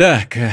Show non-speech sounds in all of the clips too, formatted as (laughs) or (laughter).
Так, э,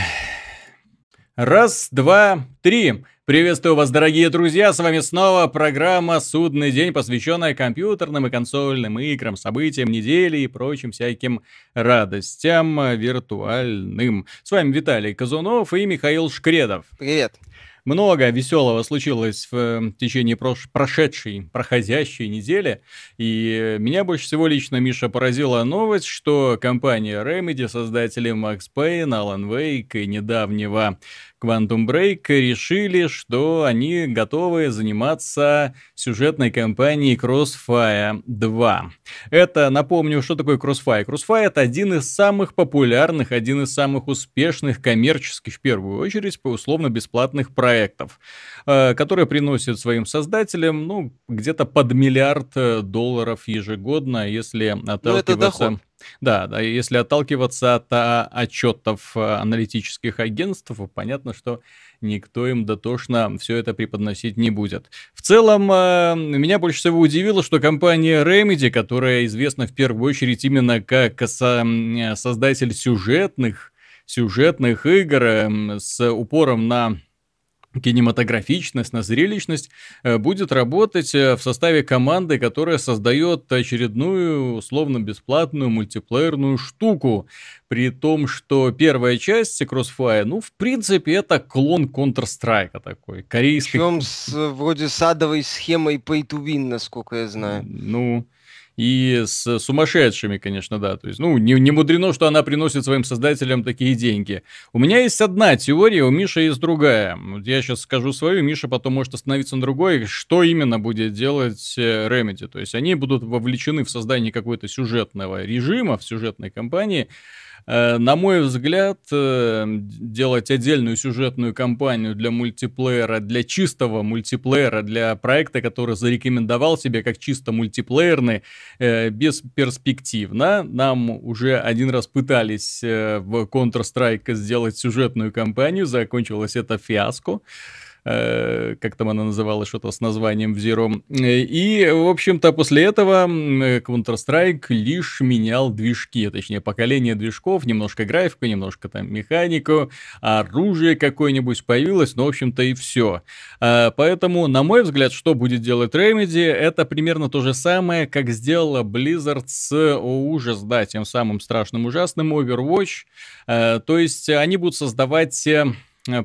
раз, два, три. Приветствую вас, дорогие друзья, с вами снова программа «Судный день», посвященная компьютерным и консольным играм, событиям недели и прочим всяким радостям виртуальным. С вами Виталий Казунов и Михаил Шкредов. Привет. Много веселого случилось в э, течение прош- прошедшей, проходящей недели. И меня больше всего лично, Миша, поразила новость, что компания Remedy, создатели Max Payne, Alan Wake и недавнего Quantum Break решили, что они готовы заниматься сюжетной кампанией Crossfire 2. Это, напомню, что такое Crossfire. Crossfire это один из самых популярных, один из самых успешных коммерческих, в первую очередь, по условно-бесплатных проектов, э, которые приносят своим создателям, ну, где-то под миллиард э, долларов ежегодно, если ну, отталкиваться... Да, да, если отталкиваться от а, отчетов а, аналитических агентств, понятно, что никто им дотошно все это преподносить не будет. В целом, а, меня больше всего удивило, что компания Remedy, которая известна в первую очередь именно как со- создатель сюжетных, сюжетных игр с упором на кинематографичность, на зрелищность, э, будет работать э, в составе команды, которая создает очередную условно-бесплатную мультиплеерную штуку. При том, что первая часть Crossfire, ну, в принципе, это клон Counter-Strike такой, корейский. Причем с вроде садовой схемой pay to win, насколько я знаю. Ну, и с сумасшедшими, конечно, да. То есть, ну, не, не мудрено, что она приносит своим создателям такие деньги. У меня есть одна теория, у Миши есть другая. Я сейчас скажу свою, Миша потом может остановиться на другой. Что именно будет делать э, Remedy? То есть, они будут вовлечены в создание какого-то сюжетного режима, в сюжетной кампании, на мой взгляд, э, делать отдельную сюжетную кампанию для мультиплеера, для чистого мультиплеера, для проекта, который зарекомендовал себя как чисто мультиплеерный, э, бесперспективно. Нам уже один раз пытались в Counter-Strike сделать сюжетную кампанию, закончилось это фиаско. Э, как там она называлась, что-то с названием в Zero. И, в общем-то, после этого Counter-Strike лишь менял движки, точнее, поколение движков, немножко графику, немножко там механику, оружие какое-нибудь появилось, но, в общем-то, и все. А, поэтому, на мой взгляд, что будет делать Remedy, это примерно то же самое, как сделала Blizzard с, ужас, да, тем самым страшным ужасным Overwatch. А, то есть, они будут создавать э, Э,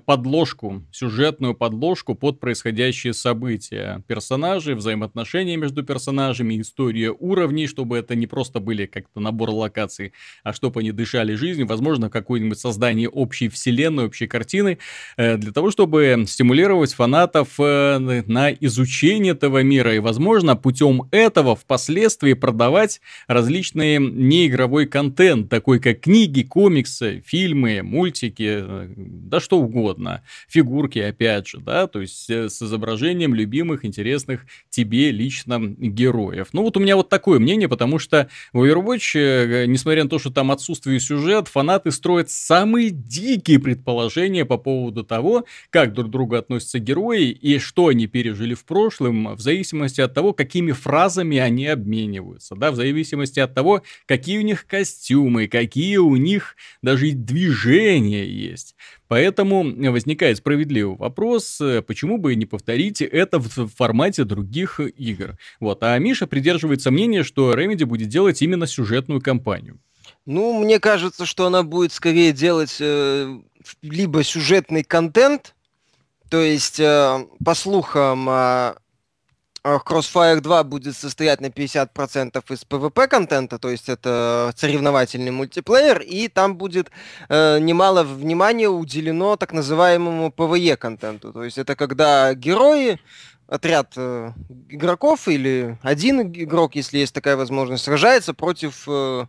подложку, сюжетную подложку под происходящие события. Персонажи, взаимоотношения между персонажами, история уровней, чтобы это не просто были как-то набор локаций, а чтобы они дышали жизнью, возможно, какое-нибудь создание общей вселенной, общей картины, э, для того, чтобы стимулировать фанатов э, на изучение этого мира и, возможно, путем этого впоследствии продавать различные неигровой контент, такой как книги, комиксы, фильмы, мультики, да что угодно угодно. Фигурки, опять же, да, то есть э, с изображением любимых, интересных тебе лично героев. Ну вот у меня вот такое мнение, потому что в Overwatch, э, несмотря на то, что там отсутствие сюжет, фанаты строят самые дикие предположения по поводу того, как друг к другу относятся герои и что они пережили в прошлом, в зависимости от того, какими фразами они обмениваются, да, в зависимости от того, какие у них костюмы, какие у них даже движения есть. Поэтому возникает справедливый вопрос, э, почему бы не повторить это в формате других игр. Вот. А Миша придерживается мнения, что Remedy будет делать именно сюжетную кампанию. Ну, мне кажется, что она будет скорее делать э, либо сюжетный контент, то есть, э, по слухам, э, Crossfire 2 будет состоять на 50% из PvP-контента, то есть это соревновательный мультиплеер, и там будет э, немало внимания уделено так называемому PvE-контенту. То есть это когда герои, отряд э, игроков или один игрок, если есть такая возможность, сражается против э,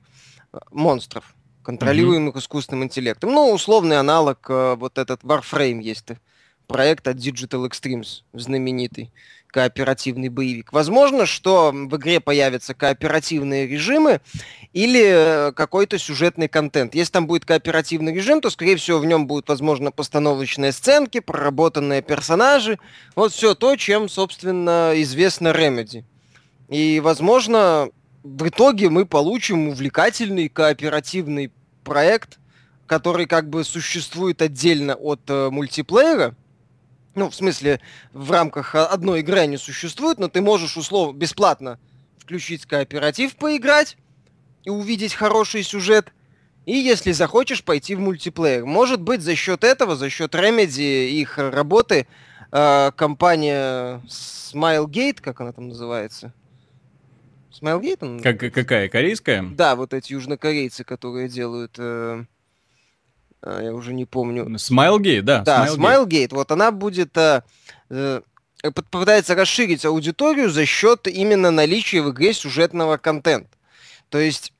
монстров, контролируемых mm-hmm. искусственным интеллектом. Ну, условный аналог, э, вот этот Warframe есть проект от Digital Extremes, знаменитый кооперативный боевик. Возможно, что в игре появятся кооперативные режимы или э, какой-то сюжетный контент. Если там будет кооперативный режим, то, скорее всего, в нем будут, возможно, постановочные сценки, проработанные персонажи. Вот все то, чем, собственно, известно Remedy. И, возможно, в итоге мы получим увлекательный кооперативный проект, который как бы существует отдельно от э, мультиплеера, ну, в смысле, в рамках одной игры они существуют, но ты можешь условно бесплатно включить кооператив, поиграть и увидеть хороший сюжет, и если захочешь пойти в мультиплеер. Может быть, за счет этого, за счет Remedy, их работы, э, компания Smilegate, как она там называется? Smilegate? Как, какая, корейская? Да, вот эти южнокорейцы, которые делают... Э, я уже не помню. Smilegate, да. Да. Smilegate. Вот она будет... Э, э, попытается расширить аудиторию за счет именно наличия в игре сюжетного контента. То есть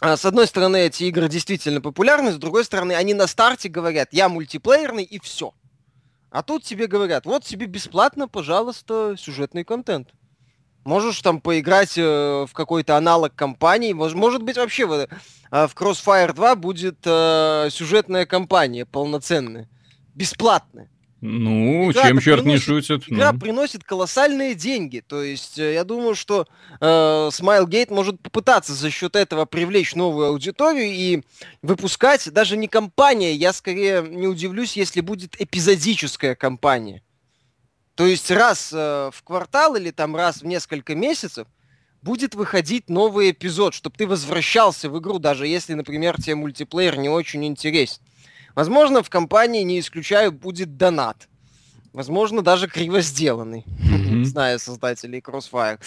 а, с одной стороны, эти игры действительно популярны, с другой стороны, они на старте говорят, я мультиплеерный и все. А тут тебе говорят, вот тебе бесплатно, пожалуйста, сюжетный контент. Можешь там поиграть э, в какой-то аналог компании. Может, может быть, вообще в, э, в Crossfire 2 будет э, сюжетная кампания полноценная. Бесплатная. Ну, игра чем черт приносит, не шутит. Игра ну. приносит колоссальные деньги. То есть, э, я думаю, что э, Smilegate может попытаться за счет этого привлечь новую аудиторию и выпускать даже не компания. Я скорее не удивлюсь, если будет эпизодическая кампания. То есть раз э, в квартал или там раз в несколько месяцев будет выходить новый эпизод, чтобы ты возвращался в игру, даже если, например, тебе мультиплеер не очень интересен. Возможно, в компании, не исключаю, будет донат. Возможно, даже криво сделанный, mm-hmm. (laughs) зная создателей Crossfire.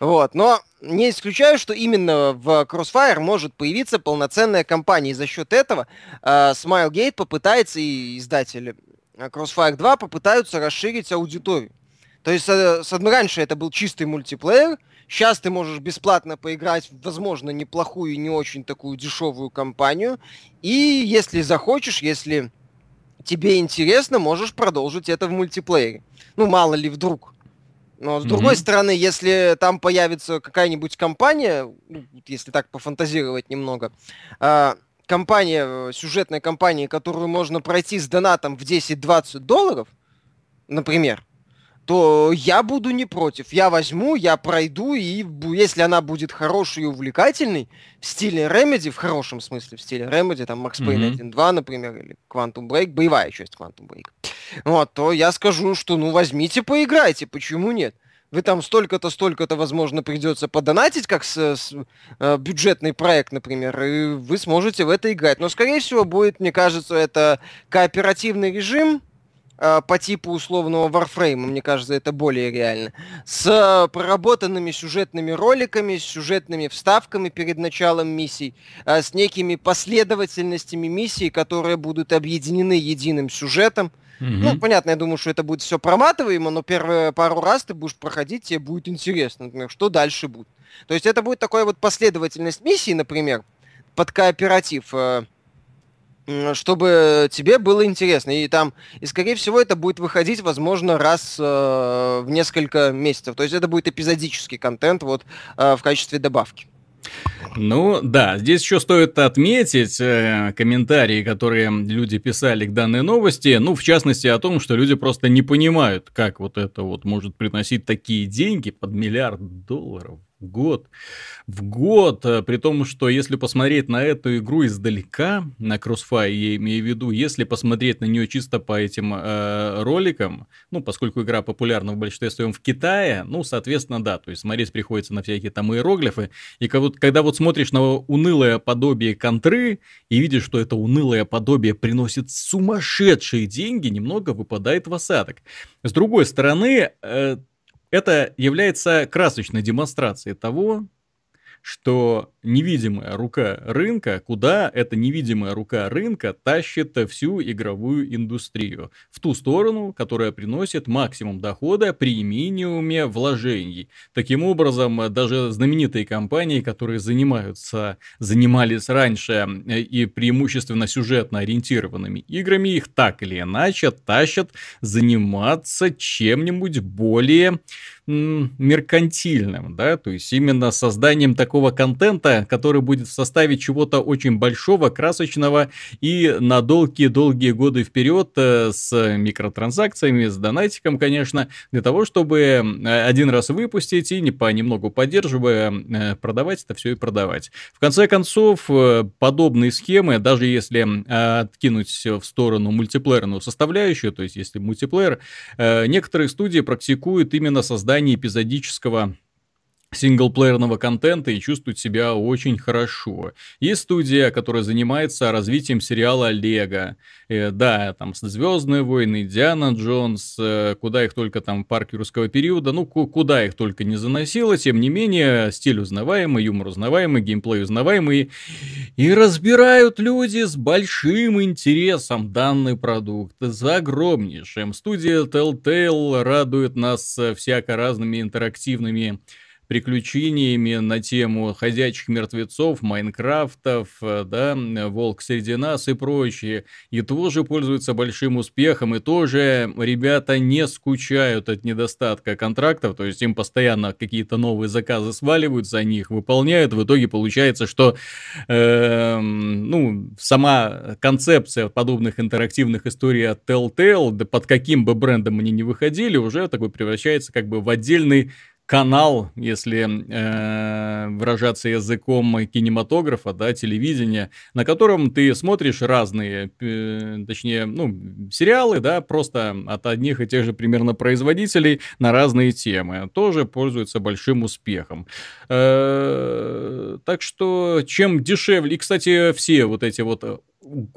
Вот. Но не исключаю, что именно в Crossfire может появиться полноценная компания. И за счет этого э, Smilegate попытается, и издатели Crossfire 2 попытаются расширить аудиторию. То есть, э, с, раньше это был чистый мультиплеер, Сейчас ты можешь бесплатно поиграть, возможно, неплохую и не очень такую дешевую компанию. И если захочешь, если тебе интересно, можешь продолжить это в мультиплеере. Ну, мало ли вдруг. Но с mm-hmm. другой стороны, если там появится какая-нибудь компания, ну, если так пофантазировать немного, э, компания, сюжетная компания, которую можно пройти с донатом в 10-20 долларов, например, то я буду не против. Я возьму, я пройду, и если она будет хорошей и увлекательной, в стиле Remedy, в хорошем смысле, в стиле Remedy, там Max Payne mm-hmm. 1.2, например, или Quantum Break, боевая часть Quantum Break, вот, то я скажу, что ну возьмите, поиграйте, почему нет? Вы там столько-то, столько-то, возможно, придется подонатить, как с, с э, бюджетный проект, например, и вы сможете в это играть. Но, скорее всего, будет, мне кажется, это кооперативный режим, Э, по типу условного Warframe, мне кажется, это более реально, с проработанными сюжетными роликами, с сюжетными вставками перед началом миссий, э, с некими последовательностями миссий, которые будут объединены единым сюжетом. Mm-hmm. Ну, понятно, я думаю, что это будет все проматываемо, но первые пару раз ты будешь проходить, тебе будет интересно, например, что дальше будет. То есть это будет такая вот последовательность миссий, например, под кооператив э, чтобы тебе было интересно. И там, и скорее всего, это будет выходить, возможно, раз э, в несколько месяцев. То есть это будет эпизодический контент вот э, в качестве добавки. Ну да, здесь еще стоит отметить э, комментарии, которые люди писали к данной новости, ну в частности о том, что люди просто не понимают, как вот это вот может приносить такие деньги под миллиард долларов год в год, э, при том, что если посмотреть на эту игру издалека, на Crossfire я имею в виду, если посмотреть на нее чисто по этим э, роликам, ну, поскольку игра популярна в большинстве своем в Китае, ну, соответственно, да, то есть смотреть приходится на всякие там иероглифы, и когда вот, смотришь на унылое подобие контры и видишь, что это унылое подобие приносит сумасшедшие деньги, немного выпадает в осадок. С другой стороны, э, это является красочной демонстрацией того, что невидимая рука рынка, куда эта невидимая рука рынка тащит всю игровую индустрию. В ту сторону, которая приносит максимум дохода при минимуме вложений. Таким образом, даже знаменитые компании, которые занимаются, занимались раньше э, и преимущественно сюжетно ориентированными играми, их так или иначе тащат заниматься чем-нибудь более меркантильным, да, то есть именно созданием такого контента, который будет в составе чего-то очень большого, красочного и на долгие-долгие годы вперед э, с микротранзакциями, с донатиком, конечно, для того, чтобы один раз выпустить и не понемногу поддерживая, э, продавать это все и продавать. В конце концов, э, подобные схемы, даже если откинуть в сторону мультиплеерную составляющую, то есть если мультиплеер, некоторые студии практикуют именно создание эпизодического синглплеерного контента и чувствует себя очень хорошо. Есть студия, которая занимается развитием сериала Лего. Э, да, там Звездные войны, Диана Джонс, э, куда их только там парк юрского периода, ну куда их только не заносило, тем не менее стиль узнаваемый, юмор узнаваемый, геймплей узнаваемый. И разбирают люди с большим интересом данный продукт, за огромнейшим. Студия Telltale радует нас всяко разными интерактивными приключениями на тему ходячих мертвецов, Майнкрафтов, э, да, Волк среди нас и прочее. И тоже пользуются большим успехом, и тоже ребята не скучают от недостатка контрактов, то есть им постоянно какие-то новые заказы сваливают, за них выполняют, в итоге получается, что э, ну, сама концепция подобных интерактивных историй от Telltale, под каким бы брендом они ни выходили, уже такой превращается как бы в отдельный канал, если э, выражаться языком кинематографа, да, телевидения, на котором ты смотришь разные, э, точнее, ну, сериалы, да, просто от одних и тех же примерно производителей на разные темы. Тоже пользуются большим успехом. Э, так что, чем дешевле... И, кстати, все вот эти вот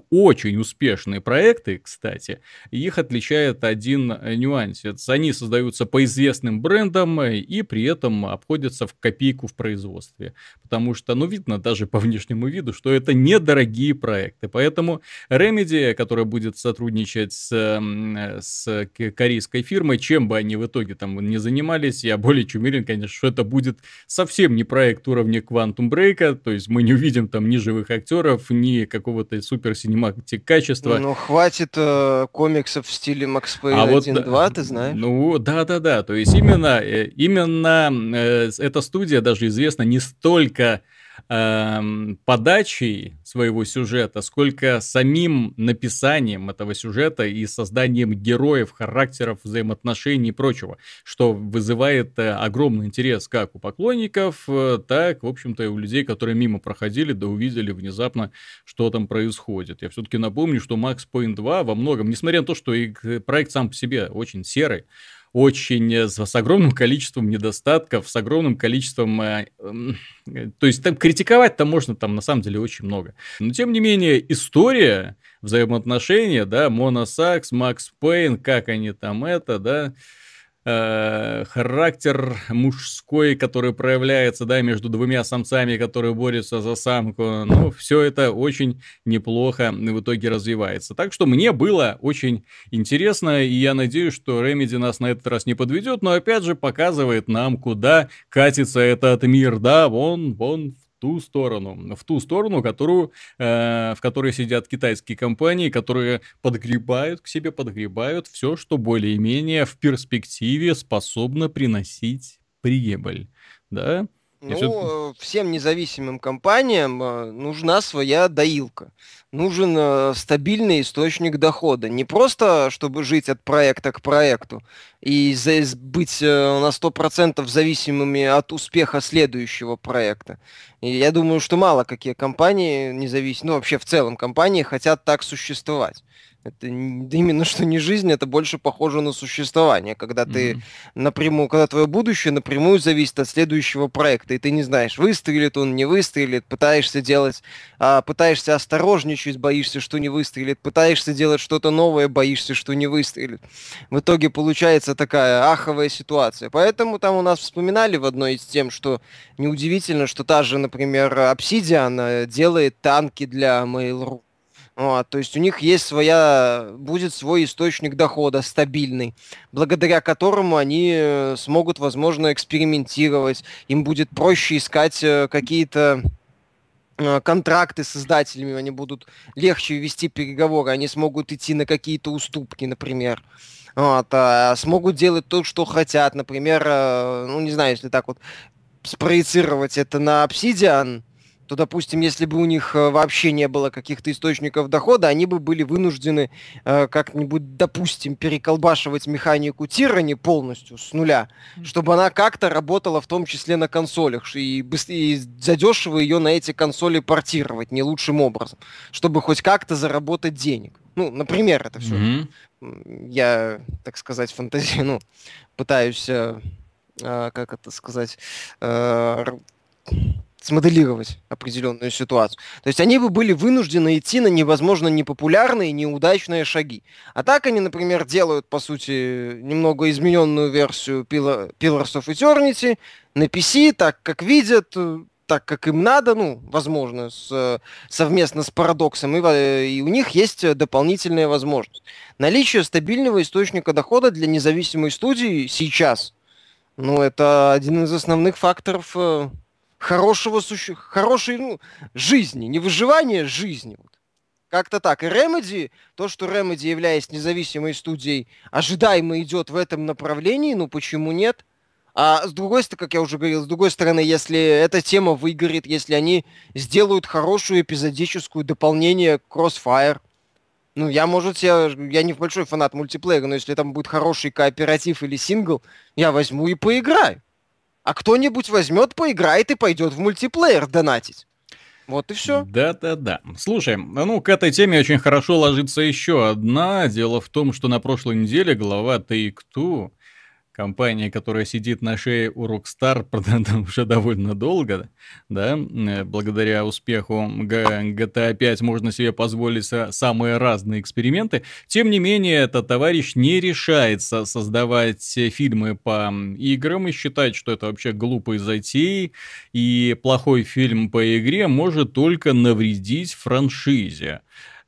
очень успешные проекты, кстати, их отличает один э, нюанс. Они создаются по известным брендам э, и при этом обходятся в копейку в производстве. Потому что, ну, видно даже по внешнему виду, что это недорогие проекты. Поэтому Remedy, которая будет сотрудничать с, э, с корейской фирмой, чем бы они в итоге там не занимались, я более чем уверен, конечно, что это будет совсем не проект уровня Quantum Break, то есть мы не увидим там ни живых актеров, ни какого-то супер синематик качества. Ну, хватит э, комиксов в стиле Макс Пейн а 1.2, вот, ты знаешь? Ну, да-да-да, то есть именно, э, именно э, эта студия даже известна не столько э, подачей своего сюжета, сколько самим написанием этого сюжета и созданием героев, характеров, взаимоотношений и прочего, что вызывает э, огромный интерес как у поклонников, э, так, в общем-то, и у людей, которые мимо проходили, да увидели внезапно, что там происходит. Я все-таки напомню, что Max Payne 2 во многом, несмотря на то, что и проект сам по себе очень серый, очень э, с, с огромным количеством недостатков, с огромным количеством... Э, э, то есть там критиковать-то можно там на самом деле очень много. Но тем не менее история, взаимоотношения, да, Мона Сакс, Макс Пейн, как они там это, да, э, характер мужской, который проявляется, да, между двумя самцами, которые борются за самку. Ну, все это очень неплохо в итоге развивается. Так что мне было очень интересно, и я надеюсь, что Ремеди нас на этот раз не подведет, но опять же показывает нам, куда катится этот мир, да, вон, вон ту сторону, в ту сторону, которую, э, в которой сидят китайские компании, которые подгребают к себе, подгребают все, что более-менее в перспективе способно приносить прибыль, да? Ну, все... всем независимым компаниям э, нужна своя доилка. Нужен э, стабильный источник дохода. Не просто, чтобы жить от проекта к проекту и быть э, на 100% зависимыми от успеха следующего проекта. И я думаю, что мало какие компании независимые, ну вообще в целом компании хотят так существовать. Это именно что не жизнь, это больше похоже на существование, когда ты mm-hmm. напрямую, когда твое будущее напрямую зависит от следующего проекта, и ты не знаешь, выстрелит он, не выстрелит, пытаешься делать, а, пытаешься осторожничать, боишься, что не выстрелит, пытаешься делать что-то новое, боишься, что не выстрелит. В итоге получается такая аховая ситуация. Поэтому там у нас вспоминали в одной из тем, что неудивительно, что та же, например, Obsidian делает танки для Mail.ru вот, то есть у них есть своя, будет свой источник дохода стабильный, благодаря которому они э, смогут, возможно, экспериментировать, им будет проще искать э, какие-то э, контракты с издателями, они будут легче вести переговоры, они смогут идти на какие-то уступки, например. Вот, а смогут делать то, что хотят. Например, ну, не знаю, если так вот спроецировать это на Obsidian, то, допустим, если бы у них э, вообще не было каких-то источников дохода, они бы были вынуждены э, как-нибудь, допустим, переколбашивать механику тирани полностью с нуля, чтобы она как-то работала в том числе на консолях, и, быстрее, и задешево ее на эти консоли портировать не лучшим образом, чтобы хоть как-то заработать денег. Ну, например, это все. Mm-hmm. Я, так сказать, фантазию, ну, пытаюсь, э, э, как это сказать, э, смоделировать определенную ситуацию. То есть они бы были вынуждены идти на невозможно непопулярные, неудачные шаги. А так они, например, делают, по сути, немного измененную версию Pillars of Eternity на PC, так как видят, так как им надо, ну, возможно, с, совместно с парадоксом, и, и у них есть дополнительная возможность. Наличие стабильного источника дохода для независимой студии сейчас, ну, это один из основных факторов э, хорошего суще... хорошей ну, жизни, не выживания жизни. Вот. Как-то так. И Remedy, то, что Remedy, являясь независимой студией, ожидаемо идет в этом направлении, ну почему нет? А с другой стороны, как я уже говорил, с другой стороны, если эта тема выгорит, если они сделают хорошую эпизодическую дополнение Crossfire, ну, я, может, я, я не большой фанат мультиплеера, но если там будет хороший кооператив или сингл, я возьму и поиграю а кто-нибудь возьмет, поиграет и пойдет в мультиплеер донатить. Вот и все. Да-да-да. Слушай, ну к этой теме очень хорошо ложится еще одна. Дело в том, что на прошлой неделе глава Take-Two компания, которая сидит на шее у Rockstar (laughs) уже довольно долго, да, э, благодаря успеху GTA 5 можно себе позволить самые разные эксперименты. Тем не менее, этот товарищ не решается создавать фильмы по играм и считает, что это вообще глупые затеи, и плохой фильм по игре может только навредить франшизе.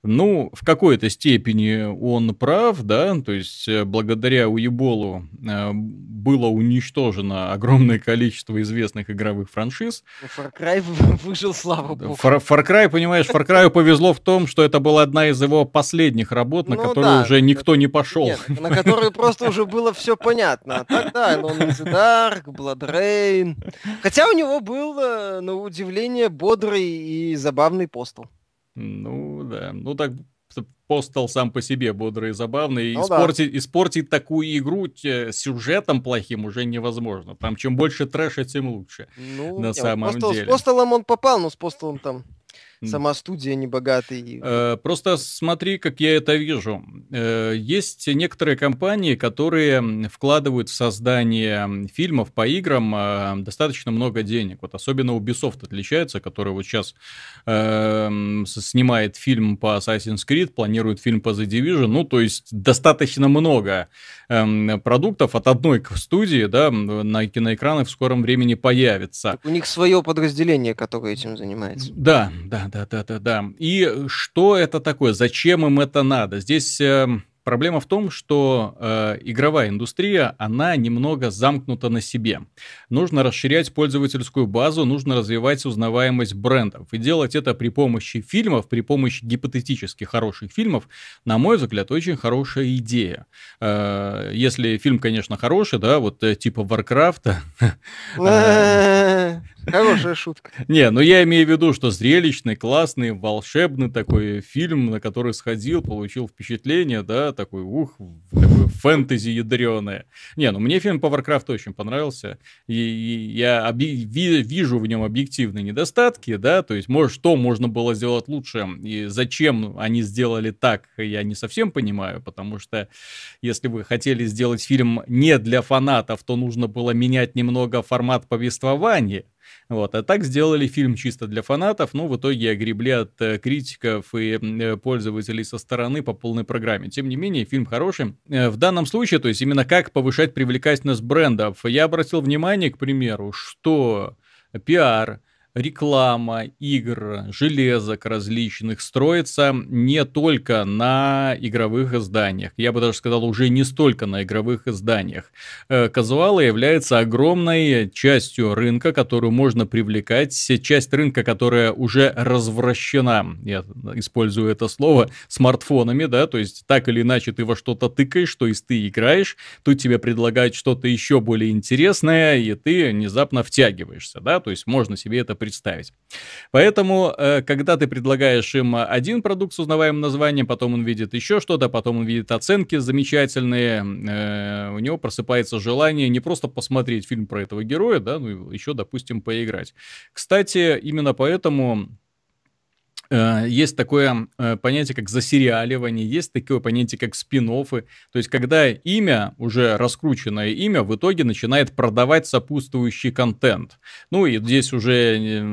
Ну, в какой-то степени он прав, да, то есть э, благодаря Уеболу э, было уничтожено огромное количество известных игровых франшиз. Ну, Far Cry (laughs) выжил, слава богу. Far, Far Cry, понимаешь, Far Cry повезло в том, что это была одна из его последних работ, на ну, которую да, уже никто не пошел. Нет, на которую просто уже было все понятно. А так да, in the Dark, Blood Rain. Хотя у него был, э, на удивление, бодрый и забавный постол. Ну да, ну так постал сам по себе бодрый и забавный. Ну, испортить, да. испортить такую игру сюжетом плохим уже невозможно. Там чем больше трэша, тем лучше. Ну, на нет, самом постол, деле. С постолом он попал, но с постолом там Сама студия не богатый. Э, просто смотри, как я это вижу. Э, есть некоторые компании, которые вкладывают в создание фильмов по играм э, достаточно много денег. Вот особенно Ubisoft отличается, который вот сейчас снимает фильм по Assassin's Creed, планирует фильм по The Division. Ну, то есть достаточно много продуктов от одной студии, да, на киноэкранах в скором времени появится. Так у них свое подразделение, которое этим занимается. Да, да, да, да, да, да. И что это такое? Зачем им это надо? Здесь э, Проблема в том, что э, игровая индустрия, она немного замкнута на себе. Нужно расширять пользовательскую базу, нужно развивать узнаваемость брендов. И делать это при помощи фильмов, при помощи гипотетически хороших фильмов, на мой взгляд, очень хорошая идея. Э, если фильм, конечно, хороший, да, вот э, типа Варкрафта. (laughs) Хорошая шутка. Не, ну я имею в виду, что зрелищный, классный, волшебный такой фильм, на который сходил, получил впечатление, да, такой, ух, такой фэнтези ядреное. Не, ну мне фильм по Warcraft очень понравился, и, и я оби- ви- вижу в нем объективные недостатки, да, то есть, может, что можно было сделать лучше, и зачем они сделали так, я не совсем понимаю, потому что если вы хотели сделать фильм не для фанатов, то нужно было менять немного формат повествования, вот, а так сделали фильм чисто для фанатов, но в итоге огребли от э, критиков и э, пользователей со стороны по полной программе. Тем не менее, фильм хороший. Э, в данном случае, то есть именно как повышать привлекательность брендов, я обратил внимание, к примеру, что пиар, реклама игр, железок различных строится не только на игровых изданиях. Я бы даже сказал, уже не столько на игровых изданиях. Э, казуалы является огромной частью рынка, которую можно привлекать. Часть рынка, которая уже развращена, я использую это слово, смартфонами, да, то есть так или иначе ты во что-то тыкаешь, то есть ты играешь, тут тебе предлагают что-то еще более интересное, и ты внезапно втягиваешься, да, то есть можно себе это представить. Поэтому, э, когда ты предлагаешь им один продукт с узнаваемым названием, потом он видит еще что-то, потом он видит оценки замечательные, э, у него просыпается желание не просто посмотреть фильм про этого героя, да, ну еще, допустим, поиграть. Кстати, именно поэтому Э, есть такое э, понятие, как засериаливание, есть такое понятие, как спин -оффы. То есть, когда имя, уже раскрученное имя, в итоге начинает продавать сопутствующий контент. Ну, и здесь уже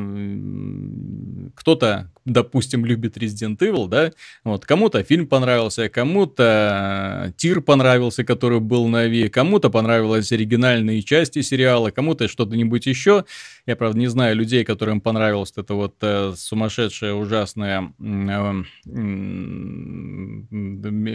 кто-то допустим, любит Resident Evil, да, вот, кому-то фильм понравился, кому-то тир понравился, который был на Ви, кому-то понравились оригинальные части сериала, кому-то что-то-нибудь еще. Я, правда, не знаю людей, которым понравилась эта вот э, сумасшедшая, ужасная э,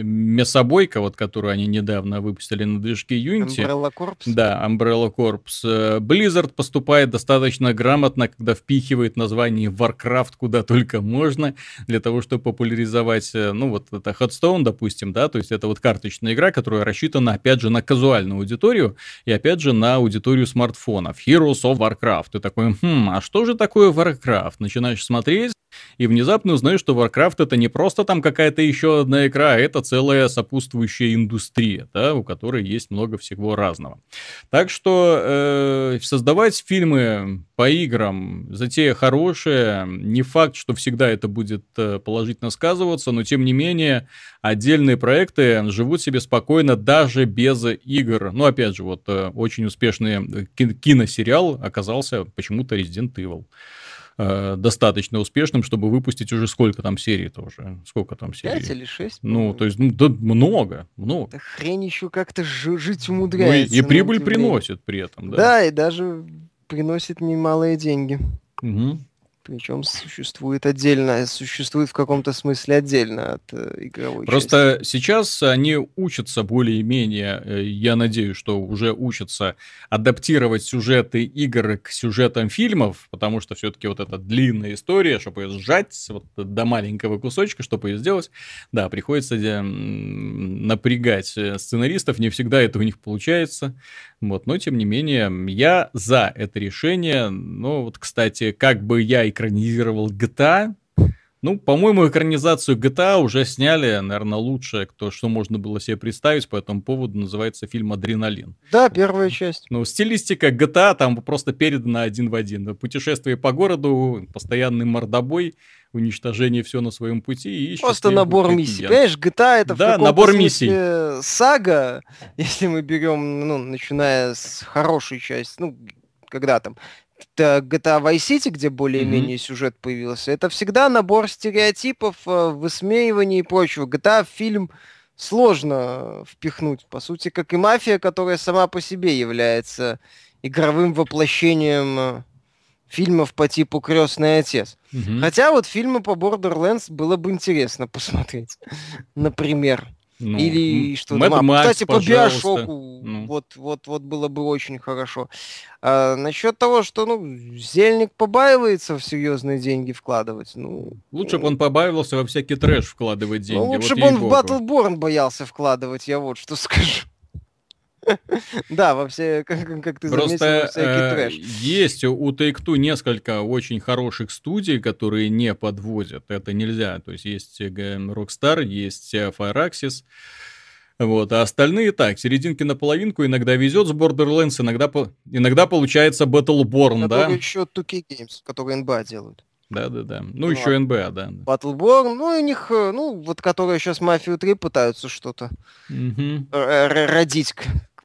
мясобойка, вот, которую они недавно выпустили на движке Unity. Umbrella Corps? Да, Umbrella Corps. Э, Blizzard поступает достаточно грамотно, когда впихивает название Warcraft куда только можно для того, чтобы популяризовать, э, ну, вот это Headstone, допустим, да, то есть это вот карточная игра, которая рассчитана, опять же, на казуальную аудиторию и, опять же, на аудиторию смартфонов. Heroes of Warcraft. Ты такой, хм, а что же такое Warcraft? Начинаешь смотреть, и внезапно узнаешь, что Warcraft это не просто там какая-то еще одна игра, а это целая сопутствующая индустрия, да, у которой есть много всего разного. Так что э, создавать фильмы по играм, затея хорошая, не факт, что всегда это будет э, положительно сказываться, но тем не менее отдельные проекты живут себе спокойно даже без игр. Ну, опять же, вот э, очень успешный э, киносериал оказался почему-то Resident Evil. Э, достаточно успешным, чтобы выпустить уже сколько там серий-то уже? Сколько там серий? Пять или шесть? Ну, то есть, ну, да много, много. Да хрень еще как-то жить умудряется. Ну, и, и прибыль приносит при этом, да. Да, и даже приносит немалые деньги. Угу. Причем существует отдельно, существует в каком-то смысле отдельно от э, игровой Просто части. сейчас они учатся более-менее, э, я надеюсь, что уже учатся адаптировать сюжеты игр к сюжетам фильмов, потому что все-таки вот эта длинная история, чтобы ее сжать вот до маленького кусочка, чтобы ее сделать, да, приходится э, напрягать сценаристов, не всегда это у них получается. Вот, но тем не менее, я за это решение. Ну, вот, кстати, как бы я экранизировал GTA, ну, по-моему, экранизацию GTA уже сняли, наверное, лучшее, кто, что можно было себе представить по этому поводу, называется фильм «Адреналин». Да, первая часть. Ну, стилистика GTA там просто передана один в один. Путешествие по городу, постоянный мордобой, уничтожение все на своем пути. И Просто набор миссий. Понимаешь, GTA это да, в набор миссий. сага, (laughs) если мы берем, ну, начиная с хорошей части, ну, когда там GTA Vice City, где более-менее mm-hmm. сюжет появился, это всегда набор стереотипов, э, высмеиваний и прочего. GTA фильм сложно впихнуть, по сути, как и мафия, которая сама по себе является игровым воплощением э, фильмов по типу Крестный отец. Угу. Хотя вот фильмы по Borderlands было бы интересно посмотреть, (laughs) например. Ну, Или что-то. А, Кстати, по Биошоку ну. вот, вот, вот было бы очень хорошо. А, насчет того, что ну, Зельник побаивается в серьезные деньги вкладывать. Ну, лучше бы он побаивался во всякий трэш вкладывать ну, деньги. Ну, лучше вот бы он в Battleborn боялся вкладывать, я вот что скажу. (laughs) Да, во все, как, как ты Просто, заметил, во всякий э, трэш. Есть у Take-Two несколько очень хороших студий, которые не подводят. Это нельзя. То есть есть э, Rockstar, есть э, Firaxis. Вот, а остальные так, серединки на половинку, иногда везет с Borderlands, иногда, иногда получается Battleborn, да? еще 2K Games, которые NBA делают. Да, да, да. Ну, ну еще а НБА, да. Battleborn, ну, у них, ну, вот которые сейчас Мафию 3 пытаются что-то угу. родить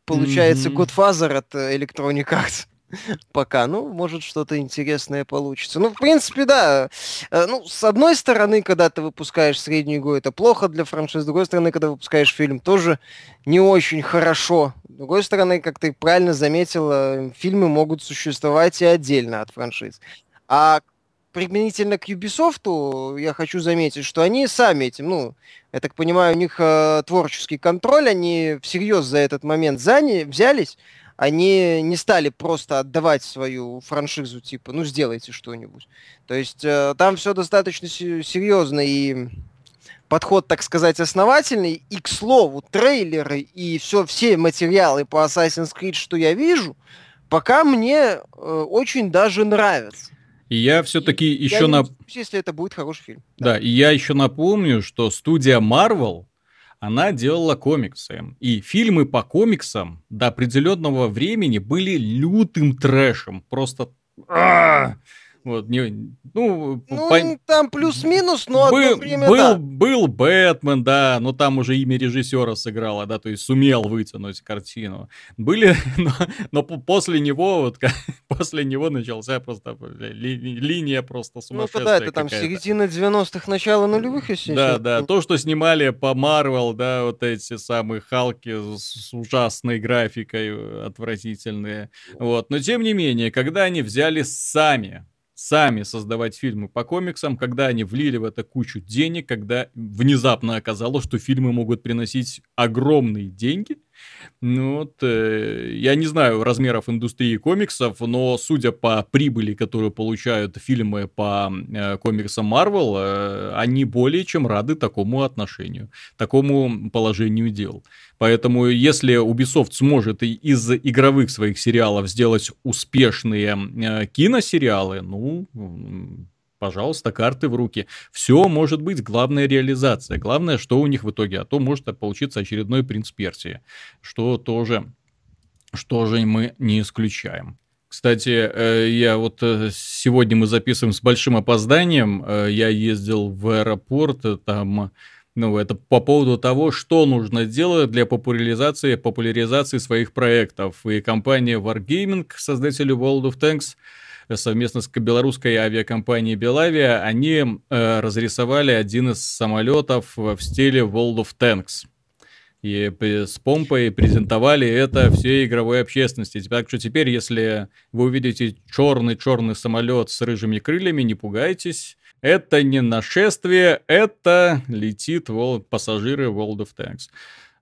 получается mm-hmm. Godfather от Electronic Arts. (laughs) Пока, ну, может, что-то интересное получится. Ну, в принципе, да. Э, ну, с одной стороны, когда ты выпускаешь среднюю игру, это плохо для франшизы. С другой стороны, когда выпускаешь фильм, тоже не очень хорошо. С другой стороны, как ты правильно заметила, фильмы могут существовать и отдельно от франшиз. А применительно к Ubisoft, я хочу заметить, что они сами этим, ну, я так понимаю, у них э, творческий контроль, они всерьез за этот момент заняли, взялись, они не стали просто отдавать свою франшизу, типа, ну, сделайте что-нибудь. То есть э, там все достаточно серьезно и подход, так сказать, основательный. И, к слову, трейлеры и все, все материалы по Assassin's Creed, что я вижу, пока мне э, очень даже нравятся. И я все-таки еще на... Если это будет хороший фильм. Да. да, и я еще напомню, что студия Marvel, она делала комиксы. И фильмы по комиксам до определенного времени были лютым трэшем. Просто... А-а-а! Вот, не, ну, ну по... там плюс-минус, но был, одно время был, да. Был Бэтмен, да, но там уже имя режиссера сыграло, да, то есть сумел вытянуть картину. Были, (laughs) но, но после него, вот (laughs) после него начался просто ли, линия просто сумасшедшая Ну, да, это там середина 90-х, начало нулевых, если Да, да, то, что снимали по Марвел, да, вот эти самые Халки с ужасной графикой отвратительные, вот. Но, тем не менее, когда они взяли сами сами создавать фильмы по комиксам, когда они влили в это кучу денег, когда внезапно оказалось, что фильмы могут приносить огромные деньги, ну вот, э, я не знаю размеров индустрии комиксов, но судя по прибыли, которую получают фильмы по э, комиксам Marvel, э, они более чем рады такому отношению, такому положению дел. Поэтому если Ubisoft сможет из игровых своих сериалов сделать успешные э, киносериалы, ну, пожалуйста, карты в руки. Все может быть, главная реализация. Главное, что у них в итоге, а то может получиться очередной принц Персии, что тоже, что же мы не исключаем. Кстати, э, я вот э, сегодня мы записываем с большим опозданием. Э, я ездил в аэропорт, там ну, это по поводу того, что нужно делать для популяризации, популяризации своих проектов. И компания Wargaming, создатели World of Tanks, совместно с белорусской авиакомпанией Белавия, они э, разрисовали один из самолетов в стиле World of Tanks. И с помпой презентовали это всей игровой общественности. Так что теперь, если вы увидите черный-черный самолет с рыжими крыльями, не пугайтесь. Это не нашествие, это летит вол... пассажиры World of Tanks.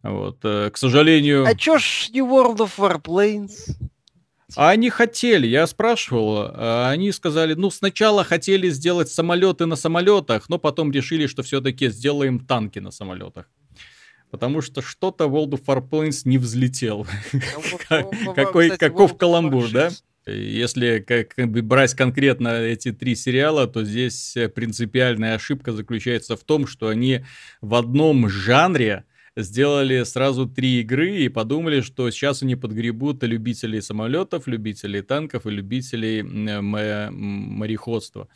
Вот, э, к сожалению... А чё ж не World of Warplanes? А они хотели, я спрашивал, а они сказали, ну сначала хотели сделать самолеты на самолетах, но потом решили, что все-таки сделаем танки на самолетах. Потому что что-то World of Warplanes не взлетел. Ну, (laughs) Какой, каков каламбур, да? Если как бы брать конкретно эти три сериала, то здесь принципиальная ошибка заключается в том, что они в одном жанре сделали сразу три игры и подумали, что сейчас они подгребут любителей самолетов, любителей танков и любителей мореходства.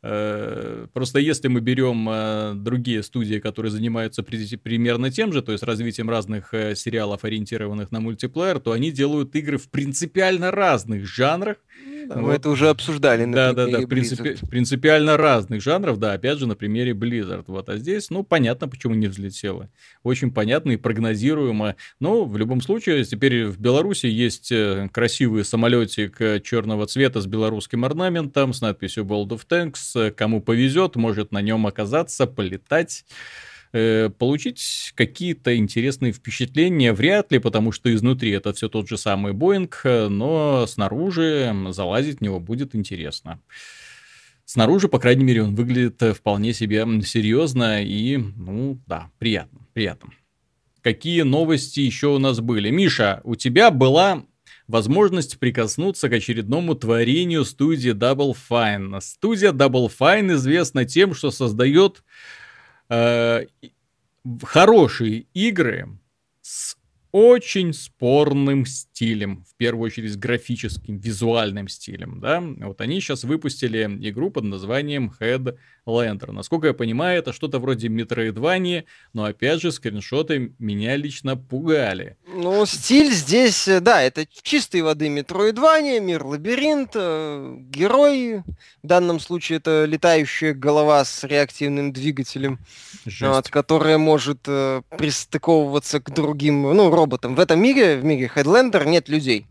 Э, просто если мы берем э, другие студии, которые занимаются примерно тем же, то есть развитием разных э, сериалов, ориентированных на мультиплеер, то они делают игры в принципиально разных жанрах, вот. Мы это уже обсуждали на Да, да, да, принципи- принципиально разных жанров, да, опять же, на примере Blizzard. Вот, а здесь, ну, понятно, почему не взлетело. Очень понятно и прогнозируемо. Но в любом случае, теперь в Беларуси есть э, красивый самолетик э, черного цвета с белорусским орнаментом, с надписью World of Tanks. Кому повезет, может на нем оказаться, полетать. Э, получить какие-то интересные впечатления вряд ли, потому что изнутри это все тот же самый Боинг, но снаружи залазить в него будет интересно. Снаружи, по крайней мере, он выглядит вполне себе серьезно и, ну, да, приятно, приятно. Какие новости еще у нас были? Миша, у тебя была возможность прикоснуться к очередному творению студии Double Fine. Студия Double Fine известна тем, что создает э, хорошие игры с очень спорным стилем, в первую очередь с графическим, визуальным стилем, да. Вот они сейчас выпустили игру под названием Headlander. Насколько я понимаю, это что-то вроде Metroidvania, но опять же скриншоты меня лично пугали. Ну, стиль здесь, э, да, это чистой воды Metroidvania, мир лабиринт, э, герой, в данном случае это летающая голова с реактивным двигателем, вот, которая может э, пристыковываться к другим, ну, роботам. В этом мире, в мире Headlander, нет людей.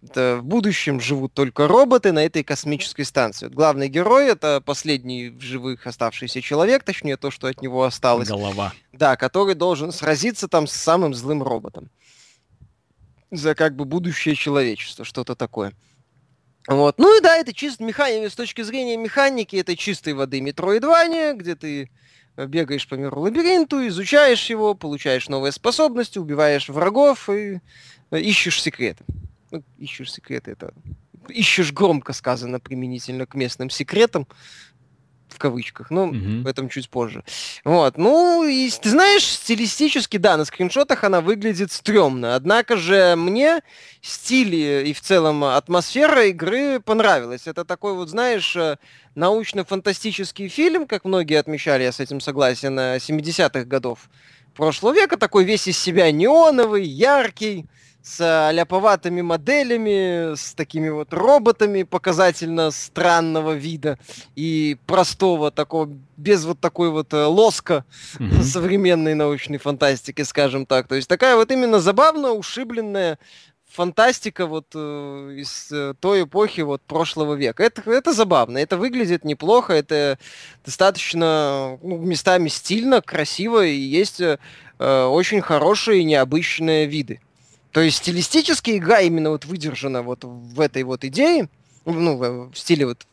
Это в будущем живут только роботы на этой космической станции. Вот главный герой это последний в живых оставшийся человек, точнее то, что от него осталось. Голова. Да, который должен сразиться там с самым злым роботом. За как бы будущее человечества, что-то такое. Вот. Ну и да, это чисто механика, с точки зрения механики, это чистой воды метроидвания, где ты бегаешь по миру лабиринту, изучаешь его, получаешь новые способности, убиваешь врагов и ищешь секреты ну, ищешь секреты, это ищешь громко сказано применительно к местным секретам, в кавычках, но mm-hmm. об этом чуть позже. Вот, ну, и ты знаешь, стилистически, да, на скриншотах она выглядит стрёмно, однако же мне стиль и в целом атмосфера игры понравилась. Это такой вот, знаешь, э, научно-фантастический фильм, как многие отмечали, я с этим согласен, 70-х годов прошлого века, такой весь из себя неоновый, яркий, с ляповатыми моделями, с такими вот роботами показательно странного вида и простого такого, без вот такой вот э, лоска mm-hmm. современной научной фантастики, скажем так. То есть такая вот именно забавно ушибленная фантастика вот э, из э, той эпохи вот прошлого века. Это, это забавно, это выглядит неплохо, это достаточно ну, местами стильно, красиво и есть э, очень хорошие необычные виды. То есть стилистически игра именно вот выдержана вот в этой вот идее, ну, в, стиле вот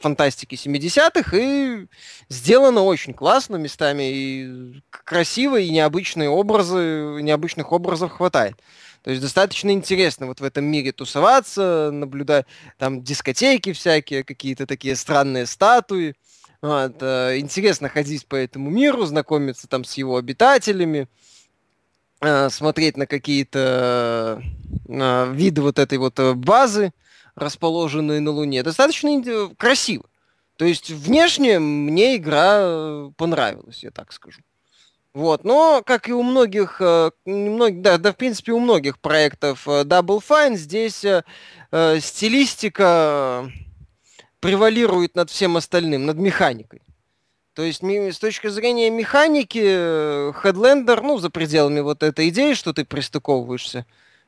фантастики 70-х, и сделано очень классно местами, и красиво, и необычные образы, необычных образов хватает. То есть достаточно интересно вот в этом мире тусоваться, наблюдать там дискотеки всякие, какие-то такие странные статуи. Вот, э, интересно ходить по этому миру, знакомиться там с его обитателями. Э, смотреть на какие-то э, виды вот этой вот э, базы, расположенные на Луне, достаточно красиво. То есть внешне мне игра понравилась, я так скажу. Вот, но как и у многих, многих да, да, в принципе, у многих проектов Double Fine, здесь э, стилистика превалирует над всем остальным, над механикой. То есть с точки зрения механики, Headlander, ну, за пределами вот этой идеи, что ты пристыковываешься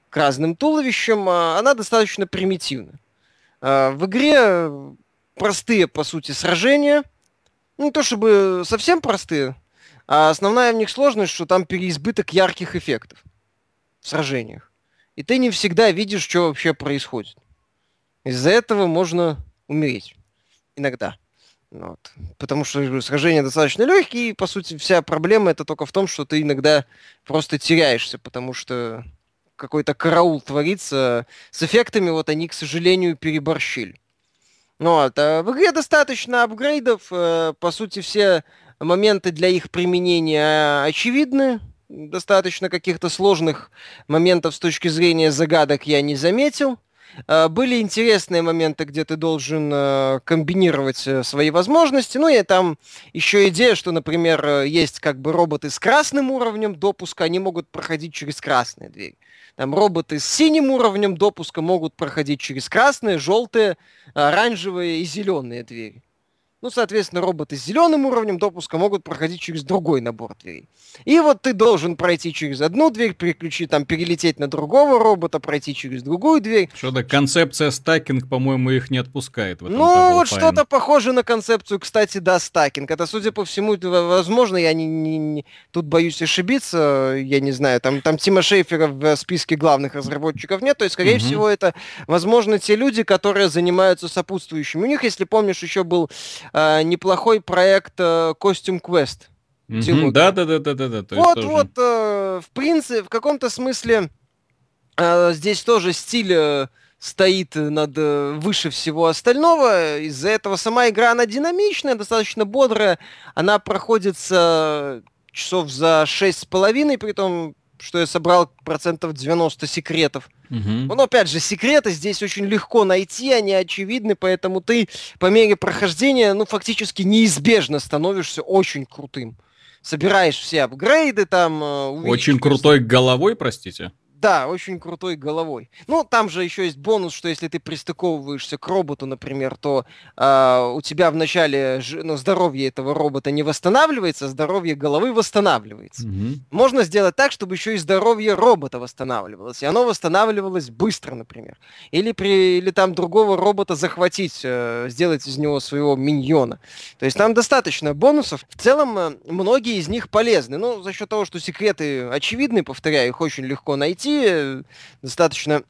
к разным туловищам, а, она достаточно примитивна. А, в игре простые, по сути, сражения. Ну, не то чтобы совсем простые, а основная в них сложность, что там переизбыток ярких эффектов в сражениях. И ты не всегда видишь, что вообще происходит. Из-за этого можно умереть. Иногда. Вот. Потому что сражения достаточно легкие, и, по сути, вся проблема это только в том, что ты иногда просто теряешься, потому что какой-то караул творится. С эффектами вот они, к сожалению, переборщили. Ну вот. А в игре достаточно апгрейдов. Э, по сути, все моменты для их применения очевидны. Достаточно каких-то сложных моментов с точки зрения загадок я не заметил. Э, были интересные моменты, где ты должен э, комбинировать э, свои возможности. Ну и там еще идея, что, например, есть как бы роботы с красным уровнем допуска, они могут проходить через красные двери. Там роботы с синим уровнем допуска могут проходить через красные, желтые, оранжевые и зеленые двери. Ну, соответственно, роботы с зеленым уровнем допуска могут проходить через другой набор дверей. И вот ты должен пройти через одну дверь, переключить, там, перелететь на другого робота, пройти через другую дверь. Что-то концепция стакинг, по-моему, их не отпускает. В этом ну, вот что-то похоже на концепцию, кстати, да, стакинг. Это, судя по всему, возможно, я не, не, не, тут боюсь ошибиться, я не знаю, там, там Тима Шейфера в списке главных разработчиков нет, то есть, скорее угу. всего, это, возможно, те люди, которые занимаются сопутствующими. У них, если помнишь, еще был э, неплохой проект э, Costume Quest. Да, да, да, да, да, да. Вот, тоже... вот, э, в принципе, в каком-то смысле э, здесь тоже стиль э, стоит над выше всего остального. Из-за этого сама игра она динамичная, достаточно бодрая. Она проходится часов за шесть с половиной, при том что я собрал процентов 90 секретов. Угу. Но опять же, секреты здесь очень легко найти, они очевидны, поэтому ты по мере прохождения, ну, фактически неизбежно становишься очень крутым. Собираешь все апгрейды там. Э, очень крутой головой, простите? Да, очень крутой головой. Ну, там же еще есть бонус, что если ты пристыковываешься к роботу, например, то э, у тебя вначале ну, здоровье этого робота не восстанавливается, а здоровье головы восстанавливается. Mm-hmm. Можно сделать так, чтобы еще и здоровье робота восстанавливалось. И оно восстанавливалось быстро, например. Или, при, или там другого робота захватить, э, сделать из него своего миньона. То есть там достаточно бонусов. В целом, э, многие из них полезны. Ну, за счет того, что секреты очевидны, повторяю, их очень легко найти найти, достаточно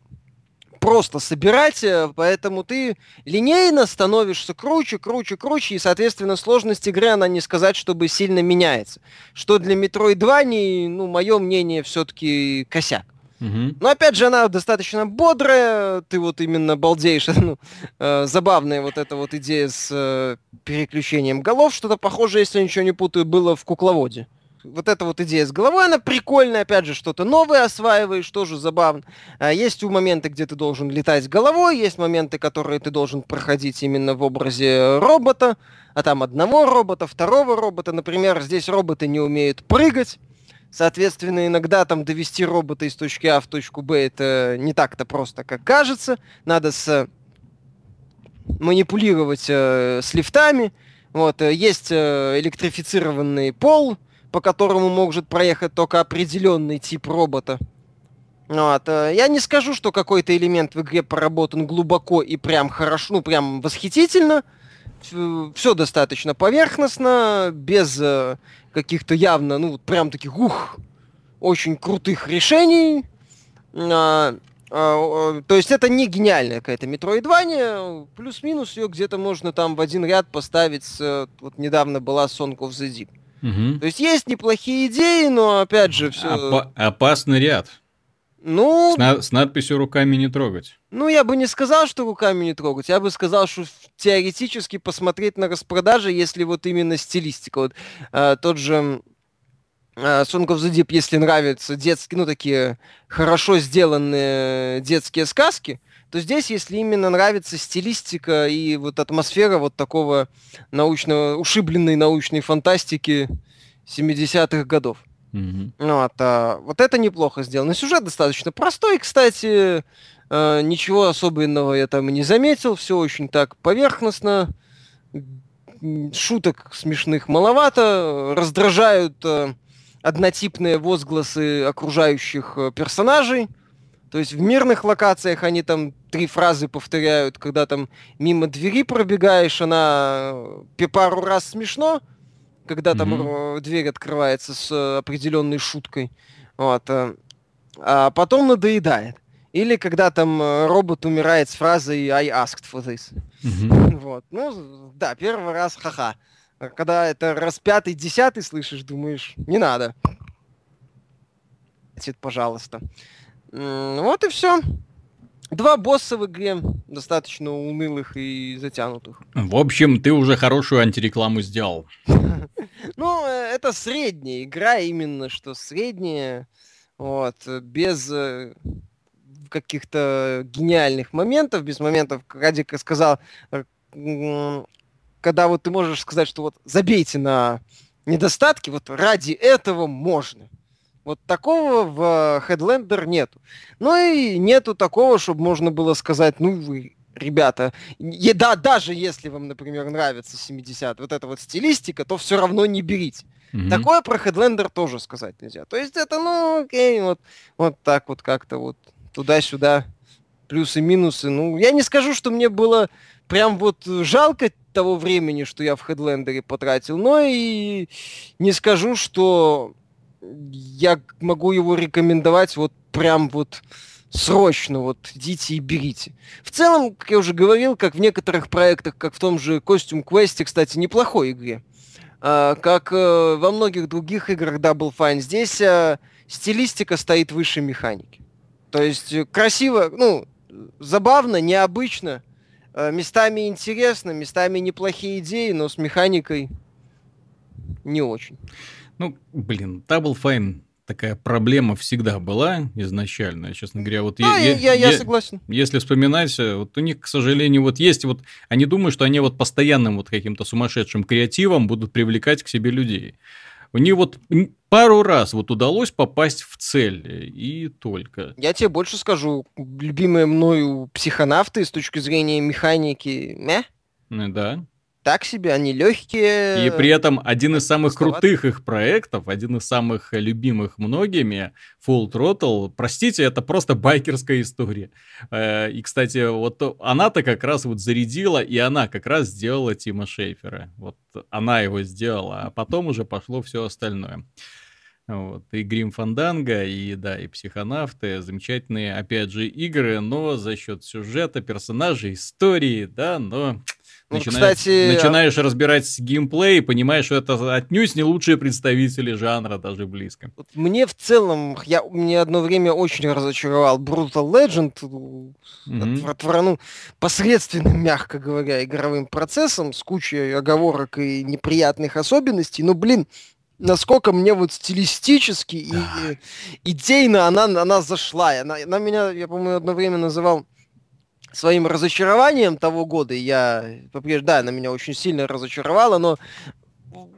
просто собирать, э, поэтому ты линейно становишься круче, круче, круче, и, соответственно, сложность игры, она не сказать, чтобы сильно меняется. Что для Metroid 2, не, ну, мое мнение, все-таки косяк. Угу. Но опять же, она достаточно бодрая, ты вот именно балдеешь. (laughs) ну, э, забавная вот эта вот идея с э, переключением голов, что-то похожее, если я ничего не путаю, было в кукловоде вот эта вот идея с головой, она прикольная, опять же, что-то новое осваиваешь, тоже забавно. А, есть у моменты, где ты должен летать головой, есть моменты, которые ты должен проходить именно в образе робота, а там одного робота, второго робота. Например, здесь роботы не умеют прыгать, Соответственно, иногда там довести робота из точки А в точку Б это не так-то просто, как кажется. Надо с манипулировать э, с лифтами. Вот, э, есть э, электрифицированный пол, по которому может проехать только определенный тип робота. Вот. Э, я не скажу, что какой-то элемент в игре поработан глубоко и прям хорошо, ну прям восхитительно. Все достаточно поверхностно, без э, каких-то явно, ну прям таких, ух, очень крутых решений. А, а, то есть это не гениальная какая-то метроидвания, плюс-минус ее где-то можно там в один ряд поставить. С, вот недавно была Song of the Deep. Угу. То есть есть неплохие идеи, но опять же все. Опа- опасный ряд. Ну, с, на- с надписью руками не трогать. Ну, я бы не сказал, что руками не трогать. Я бы сказал, что теоретически посмотреть на распродажи, если вот именно стилистика. Вот э, тот же э, Song of the Deep, если нравятся детские, ну, такие хорошо сделанные детские сказки, то здесь, если именно нравится стилистика и вот атмосфера вот такого научного, ушибленной научной фантастики 70-х годов. Mm-hmm. Вот, а, вот это неплохо сделано. Сюжет достаточно простой, кстати. А, ничего особенного я там и не заметил. Все очень так поверхностно. Шуток смешных маловато. Раздражают а, однотипные возгласы окружающих а, персонажей. То есть в мирных локациях они там три фразы повторяют, когда там мимо двери пробегаешь, она э, пару раз смешно, когда там mm-hmm. дверь открывается с э, определенной шуткой. Вот. А потом надоедает. Или когда там робот умирает с фразой I asked for this. Mm-hmm. (laughs) Вот. Ну, да, первый раз ха-ха. Когда это раз пятый, десятый слышишь, думаешь, не надо. Пожалуйста. Вот и все. Два босса в игре, достаточно унылых и затянутых. В общем, ты уже хорошую антирекламу сделал. (laughs) Ну, э, это средняя игра, именно что средняя. Вот, без э, каких-то гениальных моментов, без моментов, как Радик сказал, э, когда вот ты можешь сказать, что вот забейте на недостатки, вот ради этого можно. Вот такого в Headlander нету. Ну и нету такого, чтобы можно было сказать, ну вы, ребята, и, да, даже если вам, например, нравится 70 вот эта вот стилистика, то все равно не берите. Mm-hmm. Такое про Headlander тоже сказать нельзя. То есть это, ну, окей, вот, вот так вот как-то вот туда-сюда, плюсы-минусы. Ну, я не скажу, что мне было прям вот жалко того времени, что я в Headlander потратил, но и не скажу, что я могу его рекомендовать вот прям вот срочно, вот идите и берите. В целом, как я уже говорил, как в некоторых проектах, как в том же Costume Quest, кстати, неплохой игре, а, как э, во многих других играх Double Fine, здесь а, стилистика стоит выше механики. То есть э, красиво, ну, забавно, необычно, местами интересно, местами неплохие идеи, но с механикой не очень. Ну, блин, Double Fine такая проблема всегда была изначально, честно говоря. Вот а, я, я, я, я согласен. Если вспоминать, э, вот у них, к сожалению, вот есть вот, они думают, что они вот постоянным вот каким-то сумасшедшим креативом будут привлекать к себе людей. Мне вот пару раз вот удалось попасть в цель, и только. Я тебе больше скажу, любимые мною психонавты с точки зрения механики, мeh? Да так себе, они легкие. И при этом один из самых крутых их проектов, один из самых любимых многими, Full Throttle, простите, это просто байкерская история. Э, и, кстати, вот она-то как раз вот зарядила, и она как раз сделала Тима Шейфера. Вот она его сделала, а потом уже пошло все остальное. Вот. И Грим Фанданга, и да, и Психонавты, замечательные, опять же, игры, но за счет сюжета, персонажей, истории, да, но ну, начинаешь, кстати... начинаешь разбирать геймплей и понимаешь, что это отнюдь не лучшие представители жанра даже близко. Мне в целом, я, мне одно время очень разочаровал Brutal Legend, mm-hmm. отворну посредственным, мягко говоря, игровым процессом, с кучей оговорок и неприятных особенностей, но, блин, насколько мне вот стилистически да. и идейно она, она зашла. Она, она меня, я, по-моему, одно время называл своим разочарованием того года. Я, да, она меня очень сильно разочаровала, но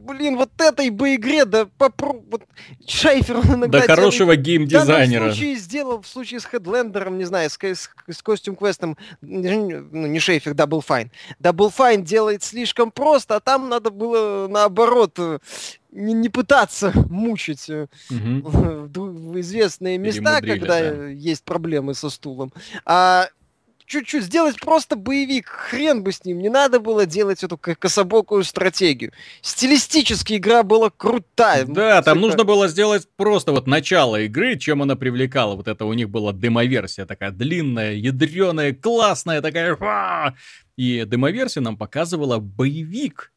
блин, вот этой бы игре, да попробуй, вот Шайфер он иногда... Да хорошего геймдизайнера. Да, в случае сделал, в случае с Хедлендером, не знаю, с, с, с Костюм Квестом, ну, не Шейфер, Double Fine. Double Fine делает слишком просто, а там надо было, наоборот, не, не пытаться мучить угу. в, в известные места, когда да. есть проблемы со стулом, а чуть-чуть сделать просто боевик, хрен бы с ним, не надо было делать эту кособокую стратегию. Стилистически игра была крутая. Да, там нужно было сделать просто вот начало игры, чем она привлекала. Вот это у них была демоверсия такая длинная, ядреная, классная такая. И демоверсия нам показывала боевик,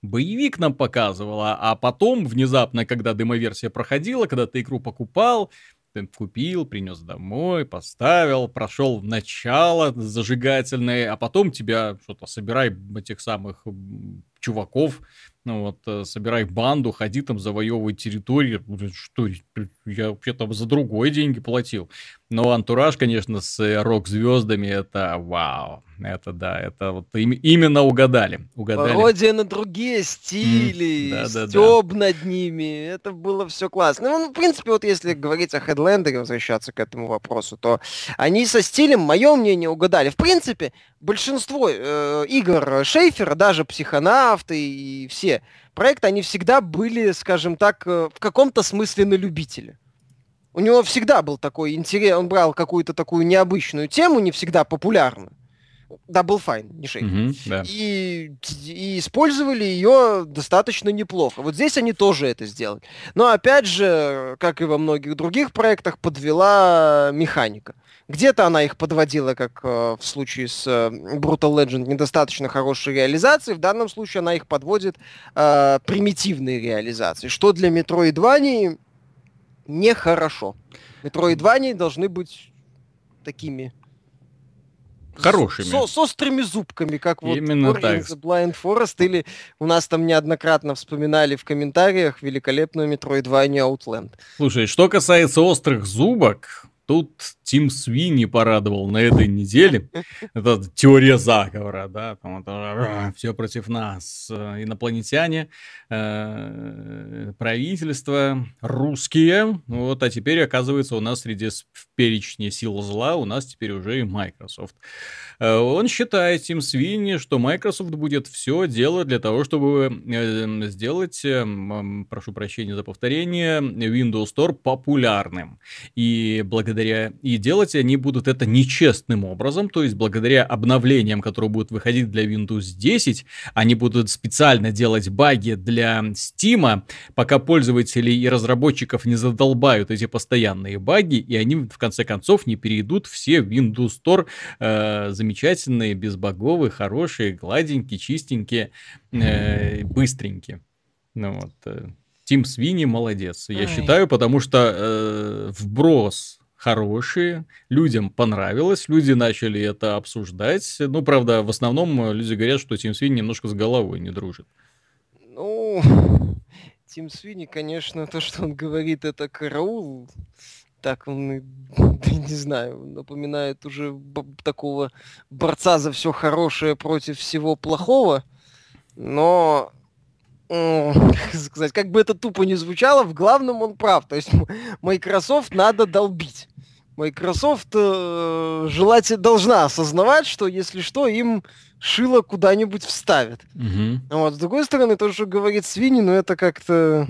боевик нам показывала, а потом внезапно, когда демоверсия проходила, когда ты игру покупал, ты купил, принес домой, поставил, прошел в начало зажигательное, а потом тебя что-то собирай этих самых чуваков, ну вот, э, собирай банду, ходи там, завоевывай территории. Что, я вообще там за другой деньги платил. Но антураж, конечно, с э, рок-звездами, это вау. Это да, это вот им, именно угадали. угадали. Пародия на другие стили, mm, да, стёб да, да. над ними. Это было все классно. Ну, в принципе, вот если говорить о хедлендере, возвращаться к этому вопросу, то они со стилем, мое мнение, угадали. В принципе, большинство э, игр Шейфера, даже психонавты и все проекты, они всегда были, скажем так, э, в каком-то смысле на любителя. У него всегда был такой интерес, он брал какую-то такую необычную тему, не всегда популярную. Double Fine, не шейк. Mm-hmm, да. и, и использовали ее достаточно неплохо. Вот здесь они тоже это сделали. Но опять же, как и во многих других проектах, подвела механика. Где-то она их подводила, как э, в случае с э, Brutal Legend, недостаточно хорошей реализации. В данном случае она их подводит э, примитивной реализации, что для Metroidvania нехорошо. Metroidvania должны быть такими хорошими. С, с острыми зубками, как вот Именно так. Blind Forest, или у нас там неоднократно вспоминали в комментариях великолепную Metroidvania Outland. Слушай, что касается острых зубок, Тут Тим Свини порадовал на этой неделе. (laughs) Это теория заговора, да, там это, все против нас. Инопланетяне, э, правительство, русские. Вот, а теперь, оказывается, у нас среди в перечне сил зла у нас теперь уже и Microsoft. Э, он считает, Тим Свини, что Microsoft будет все делать для того, чтобы э, сделать, э, прошу прощения за повторение, Windows Store популярным. И благодаря благодаря... И делать они будут это нечестным образом, то есть благодаря обновлениям, которые будут выходить для Windows 10, они будут специально делать баги для Steam, пока пользователей и разработчиков не задолбают эти постоянные баги, и они в конце концов не перейдут все в Windows Store э, замечательные, безбаговые, хорошие, гладенькие, чистенькие, э, быстренькие. Ну вот. Э, Тим Свини молодец, я Ой. считаю, потому что э, вброс хорошие, людям понравилось, люди начали это обсуждать. Ну, правда, в основном люди говорят, что Тим Свини немножко с головой не дружит. Ну, Тим Свини, конечно, то, что он говорит, это караул. Так он, (laughs) не знаю, напоминает уже такого борца за все хорошее против всего плохого. Но (laughs) сказать, как бы это тупо не звучало, в главном он прав. То есть Microsoft надо долбить. Microsoft э, желательно должна осознавать, что если что, им шило куда-нибудь вставят. Угу. Вот. С другой стороны, то, что говорит Свини, ну это как-то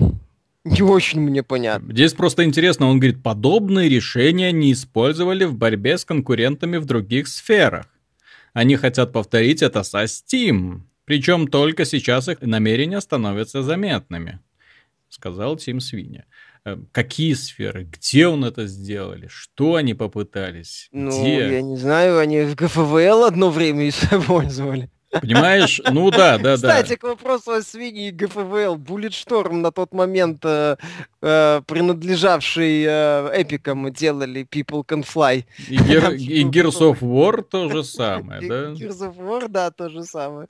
не очень мне понятно. Здесь просто интересно, он говорит, подобные решения не использовали в борьбе с конкурентами в других сферах. Они хотят повторить это со Steam. Причем только сейчас их намерения становятся заметными, сказал Тим Свиня. Э, какие сферы? Где он это сделали? Что они попытались? Ну, Где? я не знаю, они в ГФВЛ одно время использовали. (laughs) Понимаешь? Ну да, да, да. Кстати, к вопросу о свиньи и ГФВЛ. Bulletstorm на тот момент, э, э, принадлежавший э, эпикам, делали People Can Fly. И, Gear, (laughs) и Gears of War то же (laughs) самое, да? Gears of War, да, то же самое.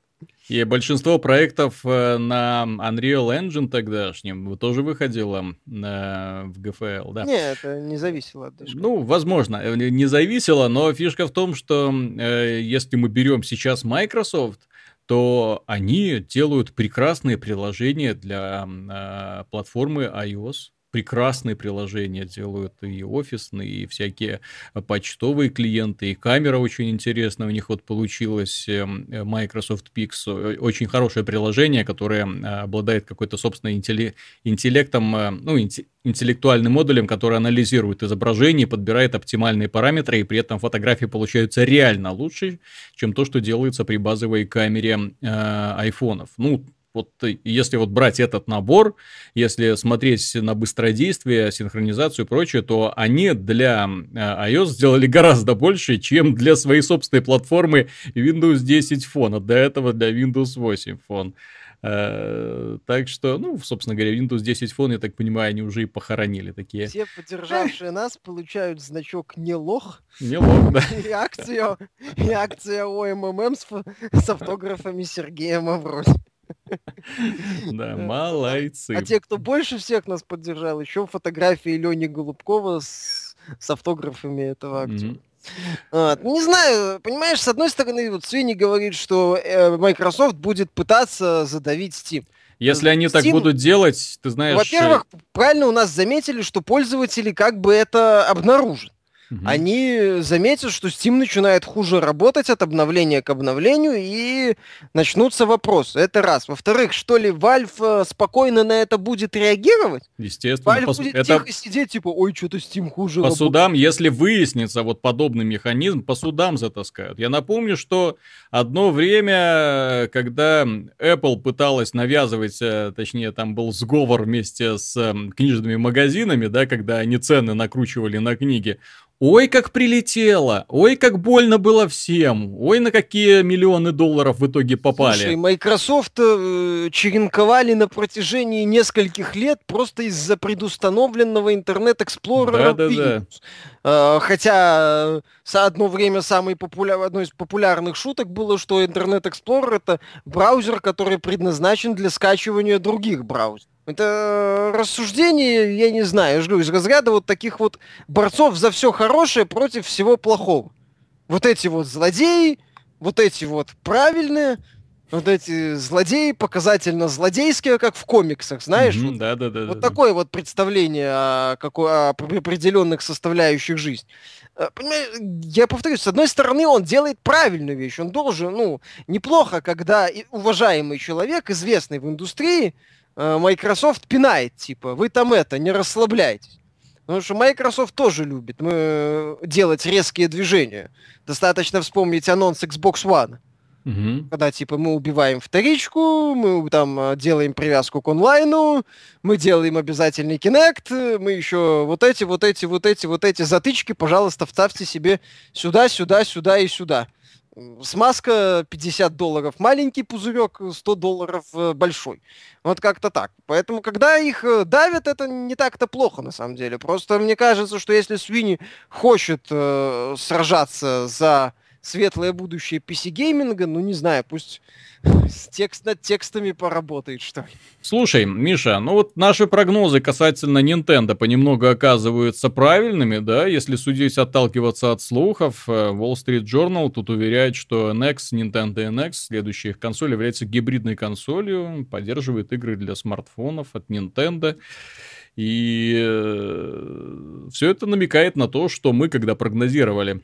И большинство проектов э, на Unreal Engine тогдашнем тоже выходило на, в GFL, да? Нет, это не зависело от движка. Ну, возможно, э, не зависело, но фишка в том, что э, если мы берем сейчас Microsoft, то они делают прекрасные приложения для э, платформы iOS прекрасные приложения делают и офисные, и всякие почтовые клиенты, и камера очень интересная у них вот получилась, эм, Microsoft Pix, очень хорошее приложение, которое обладает какой-то собственным интеллектом, э, ну, интеллектуальным модулем, который анализирует изображение, подбирает оптимальные параметры, и при этом фотографии получаются реально лучше, чем то, что делается при базовой камере э. Ну, вот если вот брать этот набор, если смотреть на быстродействие, синхронизацию и прочее, то они для э, iOS сделали гораздо больше, чем для своей собственной платформы Windows 10 Phone, а до этого для Windows 8 Phone. Uh, так что, ну, собственно говоря, Windows 10 Phone, я так понимаю, они уже и похоронили такие. Все поддержавшие нас получают значок не лох. Не лох, да. И акцию, и акция ОММ с, с автографами Сергея Мавроди. (laughs) Да, молодцы. А те, кто больше всех нас поддержал, еще фотографии Лени Голубкова с, с автографами этого актера. Вот. Не знаю, понимаешь, с одной стороны, вот Свини говорит, что э, Microsoft будет пытаться задавить Steam. Если они Steam, так будут делать, ты знаешь... Во-первых, правильно у нас заметили, что пользователи как бы это обнаружат угу. они заметят, что Steam начинает хуже работать от обновления к обновлению, и начнутся вопросы. Это раз. Во-вторых, что ли, Valve э, спокойно на это будет реагировать? Естественно. Valve по... будет это... тихо сидеть, типа, ой, что-то Steam хуже По работает. судам, если выяснится вот подобный механизм, по судам затаскают. Я напомню, что одно время, когда Apple пыталась навязывать, э, точнее, там был сговор вместе с книжными магазинами, да, когда они цены накручивали на книги, Ой, как прилетело! Ой, как больно было всем! Ой, на какие миллионы долларов в итоге попали! Слушай, Microsoft э, черенковали на протяжении нескольких лет просто из-за предустановленного Explorer. Да, да, да. Э, хотя э, одно время самой популяр... одной из популярных шуток было, что Explorer это браузер, который предназначен для скачивания других браузеров. Это рассуждение, я не знаю, жду из разряда вот таких вот борцов за все хорошее против всего плохого. Вот эти вот злодеи, вот эти вот правильные, вот эти злодеи показательно злодейские, как в комиксах, знаешь? Mm-hmm, вот, да, да, да. Вот да, такое да. вот представление о, какой, о определенных составляющих жизни. Э, я повторюсь, с одной стороны, он делает правильную вещь. Он должен, ну, неплохо, когда уважаемый человек, известный в индустрии, Microsoft пинает, типа, вы там это, не расслабляйтесь. Потому что Microsoft тоже любит э, делать резкие движения. Достаточно вспомнить анонс Xbox One. Угу. Когда, типа, мы убиваем вторичку, мы там э, делаем привязку к онлайну, мы делаем обязательный Kinect, мы еще вот эти, вот эти, вот эти, вот эти затычки, пожалуйста, вставьте себе сюда, сюда, сюда и сюда. Смазка 50 долларов маленький пузырек, 100 долларов э, большой. Вот как-то так. Поэтому, когда их э, давят, это не так-то плохо, на самом деле. Просто мне кажется, что если Свини хочет э, сражаться за светлое будущее PC-гейминга, ну, не знаю, пусть (laughs) текст над текстами поработает, что ли. Слушай, Миша, ну вот наши прогнозы касательно Nintendo понемногу оказываются правильными, да, если судить, отталкиваться от слухов. Э, Wall Street Journal тут уверяет, что NX, Nintendo NX, следующая их консоль, является гибридной консолью, поддерживает игры для смартфонов от Nintendo. И э, все это намекает на то, что мы, когда прогнозировали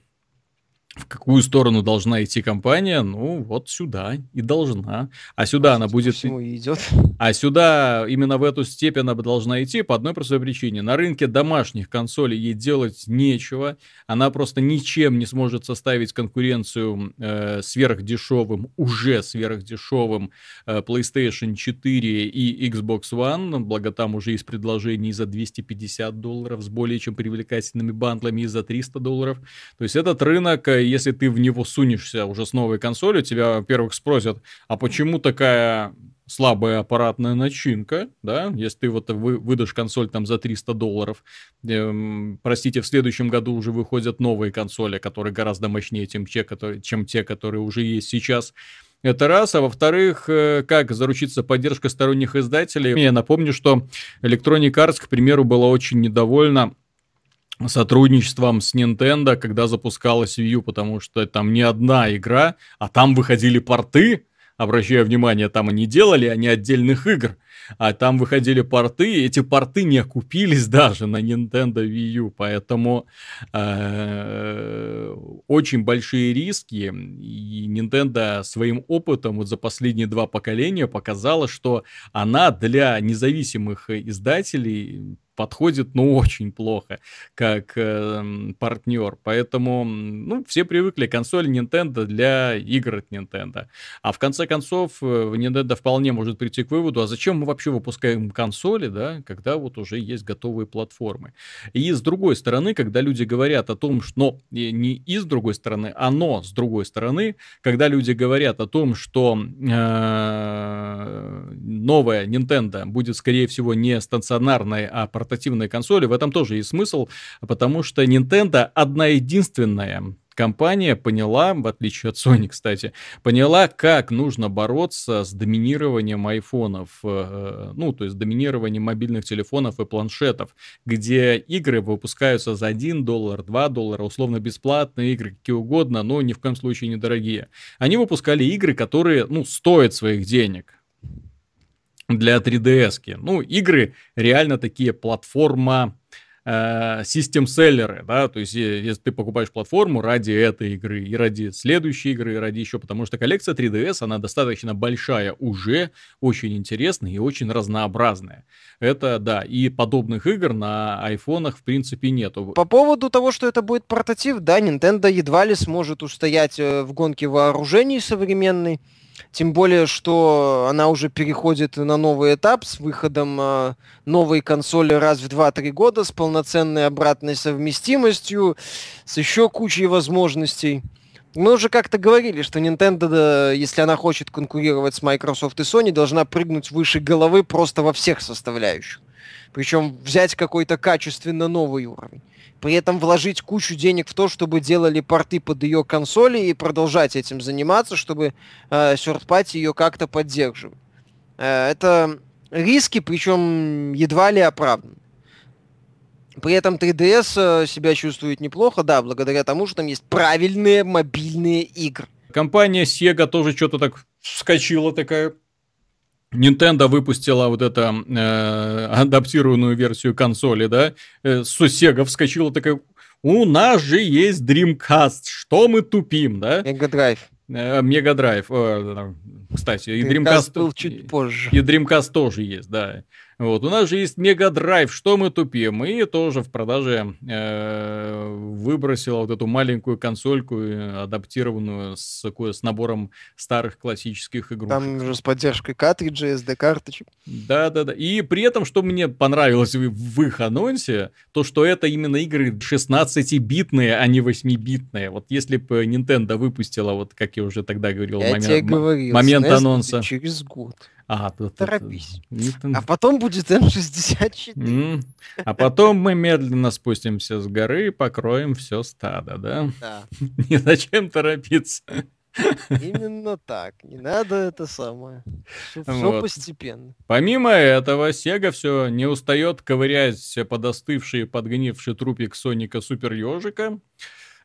в какую сторону должна идти компания, ну, вот сюда и должна. А сюда она будет... идет. (laughs) А сюда, именно в эту степь она должна идти по одной простой причине. На рынке домашних консолей ей делать нечего. Она просто ничем не сможет составить конкуренцию э, сверхдешевым, уже сверхдешевым э, PlayStation 4 и Xbox One. Благо там уже есть предложений за 250 долларов с более чем привлекательными бандлами и за 300 долларов. То есть этот рынок если ты в него сунешься уже с новой консолью, тебя, во-первых, спросят, а почему такая слабая аппаратная начинка, да, если ты вот вы, выдашь консоль там за 300 долларов, эм, простите, в следующем году уже выходят новые консоли, которые гораздо мощнее, чем те, которые, чем те, которые уже есть сейчас. Это раз. А во-вторых, э, как заручиться поддержкой сторонних издателей? Я напомню, что Electronic Arts, к примеру, была очень недовольна сотрудничеством с Nintendo, когда запускалась Wii U, потому что там не одна игра, а там выходили порты, обращаю внимание, там они делали, а не отдельных игр, а там выходили порты, и эти порты не окупились (laughs) даже на Nintendo Wii U, поэтому э, очень большие риски, и Nintendo своим опытом вот за последние два поколения показала, что она для независимых издателей подходит, ну, очень плохо, как э, партнер. Поэтому, ну, все привыкли консоль Nintendo для игр от Nintendo. А в конце концов, э, Nintendo вполне может прийти к выводу, а зачем мы вообще выпускаем консоли, да, когда вот уже есть готовые платформы. И с другой стороны, когда люди говорят о том, что, но не и с другой стороны, а но с другой стороны, когда люди говорят о том, что э, новая Nintendo будет, скорее всего, не стационарной, а портативной, портативные консоли, в этом тоже есть смысл, потому что Nintendo одна единственная компания поняла, в отличие от Sony, кстати, поняла, как нужно бороться с доминированием айфонов, э, ну, то есть доминированием мобильных телефонов и планшетов, где игры выпускаются за 1 доллар, 2 доллара, условно бесплатные игры, какие угодно, но ни в коем случае недорогие. Они выпускали игры, которые, ну, стоят своих денег для 3DS. -ки. Ну, игры реально такие платформа э, систем-селлеры, да, то есть если ты покупаешь платформу ради этой игры и ради следующей игры, и ради еще, потому что коллекция 3DS, она достаточно большая уже, очень интересная и очень разнообразная. Это, да, и подобных игр на айфонах в принципе нету. По поводу того, что это будет портатив, да, Nintendo едва ли сможет устоять э, в гонке вооружений современной. Тем более, что она уже переходит на новый этап с выходом э, новой консоли раз в 2-3 года с полноценной обратной совместимостью, с еще кучей возможностей. Мы уже как-то говорили, что Nintendo, если она хочет конкурировать с Microsoft и Sony, должна прыгнуть выше головы просто во всех составляющих. Причем взять какой-то качественно новый уровень при этом вложить кучу денег в то, чтобы делали порты под ее консоли и продолжать этим заниматься, чтобы э, third ее как-то поддерживать. Э, это риски, причем едва ли оправданы. При этом 3DS э, себя чувствует неплохо, да, благодаря тому, что там есть правильные мобильные игры. Компания Sega тоже что-то так вскочила такая. Nintendo выпустила вот это э, адаптированную версию консоли, да, э, Sega вскочила такая, у нас же есть Dreamcast, что мы тупим, да? Mega Drive. Мега Драйв, э, кстати, и Dreamcast, Dreamcast был чуть позже. И Dreamcast тоже есть, да. Вот, у нас же есть Мега Драйв, что мы тупим? И тоже в продаже э, выбросила вот эту маленькую консольку, э, адаптированную с, с набором старых классических игрушек. Там уже с поддержкой картриджей, SD-карточек. Да-да-да. И при этом, что мне понравилось в, в их анонсе, то, что это именно игры 16-битные, а не 8-битные. Вот если бы Nintendo выпустила, вот как я уже тогда говорил, я момент, говорил, момент анонса. Через год А, тут, Торопись. Это, А потом будет М64. А потом мы медленно спустимся с горы и покроем все стадо, да? Да. (laughs) Не зачем торопиться. Именно так. Не надо это самое. Все Вот. постепенно. Помимо этого, Sega все не устает ковырять подостывший, подгнивший трупик Соника Супер Ежика.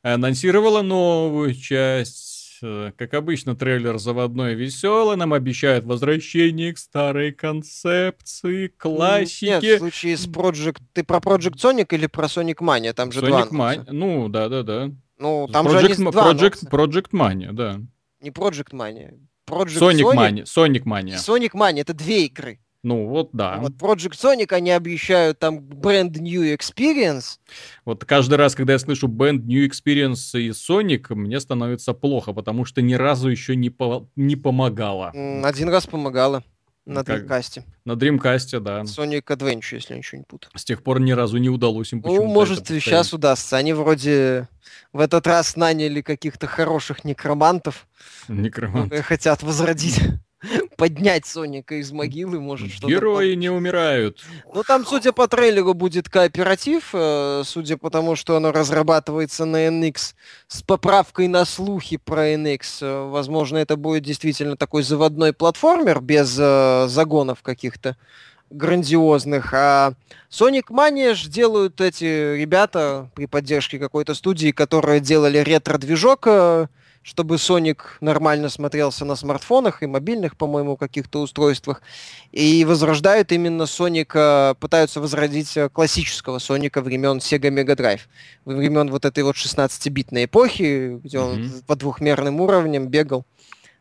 Анонсировала новую часть. Э, Как обычно, трейлер заводной и веселый. Нам обещают возвращение к старой концепции, Нет, в классике. случае с Project... Ты про Project Sonic или про Sonic Mania? Там же два Sonic Mania. анонса. Ну, да-да-да. Ну, там же они Project, два Project. Project Mania, да. Не Project Mania. Project Sonic Sonic Mania. Sonic Mania. Sonic Mania. Это две игры. Ну, вот да. Вот Project Sonic, они обещают там brand new experience. Вот каждый раз, когда я слышу Band New Experience и Sonic, мне становится плохо, потому что ни разу еще не, по- не помогало. Один раз помогала на Как- Dreamcast. На Dreamcast, да. Sonic Adventure, если я ничего не путаю. С тех пор ни разу не удалось им Ну, может, это сейчас удастся. Они вроде в этот раз наняли каких-то хороших некромантов, Некромант. которые хотят возродить, поднять Соника из могилы, может, что-то. Герои не умирают. Ну, там, судя по трейлеру, будет кооператив, э, судя по тому, что оно разрабатывается на NX с поправкой на слухи про NX. э, Возможно, это будет действительно такой заводной платформер без э, загонов каких-то грандиозных. А Sonic Mania ж делают эти ребята при поддержке какой-то студии, которые делали ретро-движок, э, чтобы Sonic нормально смотрелся на смартфонах и мобильных, по-моему, каких-то устройствах. И возрождают именно Соника, пытаются возродить э, классического Соника времен Sega Mega Drive. Времен вот этой вот 16-битной эпохи, где он Мгм. по двухмерным уровням бегал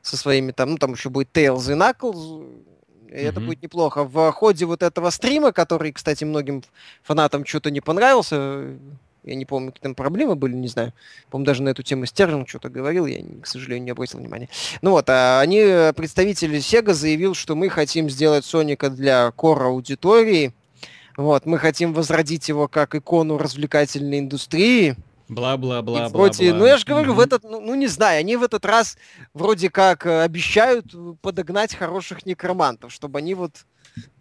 со своими там, ну там еще будет Tails и Knuckles, и это Мгм. будет неплохо. В ходе вот этого стрима, который, кстати, многим фанатам что-то не понравился, я не помню, какие там проблемы были, не знаю. По-моему, даже на эту тему Стерлинг что-то говорил, я, к сожалению, не обратил внимания. Ну вот, а они, э, представители Sega заявил, что мы хотим сделать Соника для кора аудитории. Вот, мы хотим возродить его как икону развлекательной индустрии. И Бла-бла-бла-бла. вроде, ну я же говорю, в этот, ну, ну, не знаю, они в этот раз вроде как э, обещают подогнать хороших некромантов, чтобы они вот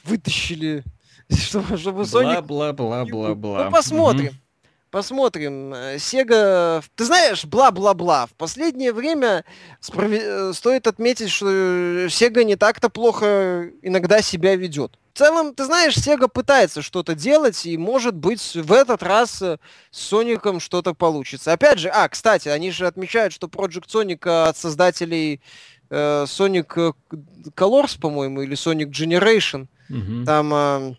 вытащили, (laughs) чтобы, чтобы Соник Бла-бла-бла-бла-бла. ну, посмотрим. Посмотрим. Э, Сега, ты знаешь, бла-бла-бла. В последнее время справе- э, стоит отметить, что э, Сега не так-то плохо иногда себя ведет. В целом, ты знаешь, Сега пытается что-то делать, и, может быть, в этот раз э, с Соником что-то получится. Опять же, а, кстати, они же отмечают, что Project Sonic э, от создателей э, Sonic э, Colors, по-моему, или Sonic Generation, Мгм. там а,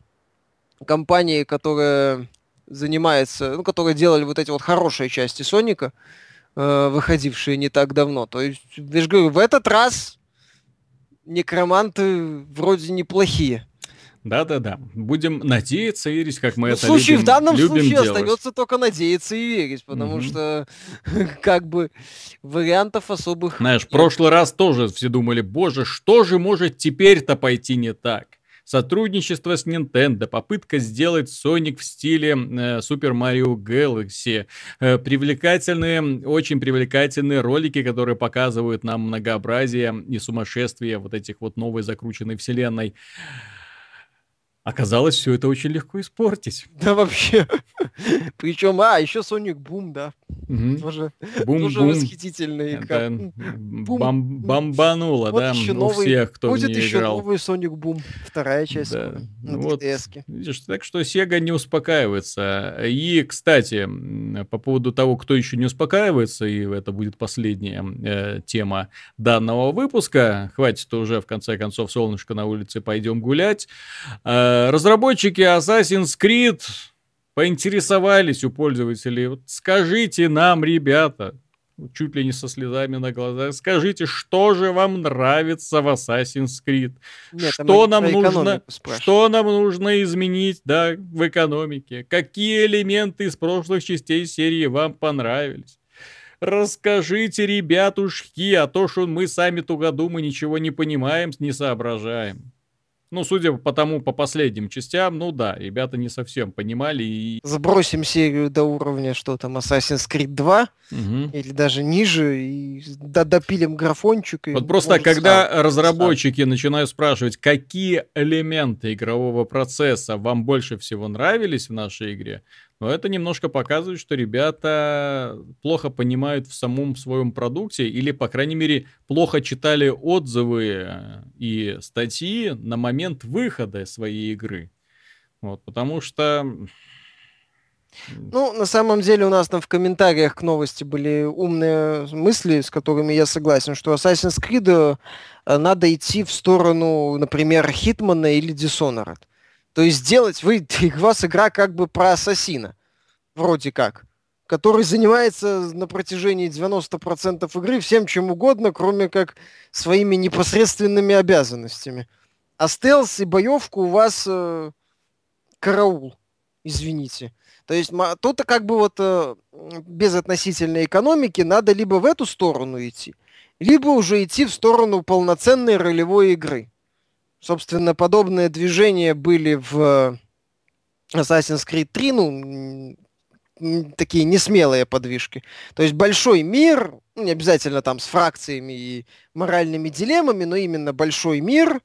компании, которые занимаются, ну, которые делали вот эти вот хорошие части Соника, э, выходившие не так давно. То есть, я же говорю, в этот раз некроманты вроде неплохие. Да-да-да. Будем надеяться, Ирис, как мы Ну, в это случае, любим, в данном любим случае делать. остается только надеяться и верить, потому Мгм. что (laughs) как бы вариантов особых Знаешь, в прошлый раз тоже все думали, боже, что же может теперь-то пойти не так? Сотрудничество с Nintendo, попытка сделать Sonic в стиле э, Super Mario Galaxy, э, привлекательные, очень привлекательные ролики, которые показывают нам многообразие и сумасшествие вот этих вот новой закрученной вселенной. Оказалось, все это очень легко испортить. Да вообще. (laughs) Причем, а, еще Sonic Boom, да. Тоже, игра. Это М, бам- бомбануло, Вот да, еще у новый- всех, кто Будет еще играл. новый Sonic Boom, вторая часть Да. на вот. 3DS-ке. Видишь, так что Sega не успокаивается. И, кстати, по поводу того, кто еще не успокаивается, и это будет последняя э, тема данного выпуска, хватит уже, в конце концов, солнышко на улице, пойдем гулять. Э, разработчики Assassin's Creed поинтересовались у пользователей, вот скажите нам, ребята, чуть ли не со слезами на глазах, скажите, что же вам нравится в Assassin's Creed? Нет, что нам нужно, что нам нужно изменить, да, в экономике? Какие элементы из прошлых частей серии вам понравились? Расскажите, ребятушки, а то, что мы сами тугодумы ничего не понимаем, не соображаем. Ну, судя по тому, по последним частям, ну да, ребята не совсем понимали и... Забросим серию до уровня, что там, Assassin's Creed 2, угу. или даже ниже, и допилим графончик. И вот просто когда стал, разработчики стал. начинают спрашивать, какие элементы игрового процесса вам больше всего нравились в нашей игре, но это немножко показывает, что ребята плохо понимают в самом своем продукте или, по крайней мере, плохо читали отзывы э, и статьи на момент выхода своей игры. Вот, потому что... Ну, на самом деле у нас там в комментариях к новости были умные мысли, с которыми я согласен, что Assassin's Creed э, надо идти в сторону, например, Хитмана или Dishonored. То есть сделать, вы, (laughs) у вас игра как бы про ассасина, вроде как, который занимается на протяжении 90% игры всем чем угодно, кроме как своими непосредственными обязанностями. А стелс и боевку у вас э, караул, извините. То есть тут как бы вот э, без относительной экономики надо либо в эту сторону идти, либо уже идти в сторону полноценной ролевой игры. Собственно, подобные движения были в Assassin's Creed 3, ну, такие несмелые подвижки. То есть большой мир, ну, не обязательно там с фракциями и моральными дилеммами, но именно большой мир,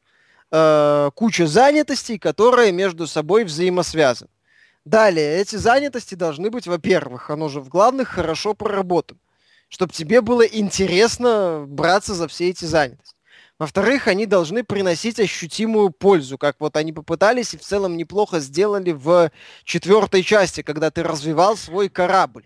э, куча занятостей, которые между собой взаимосвязаны. Далее, эти занятости должны быть, во-первых, оно же в главных хорошо проработано, чтобы тебе было интересно браться за все эти занятости. Во-вторых, они должны приносить ощутимую пользу, как вот они попытались и в целом неплохо сделали в четвертой части, когда ты развивал свой корабль.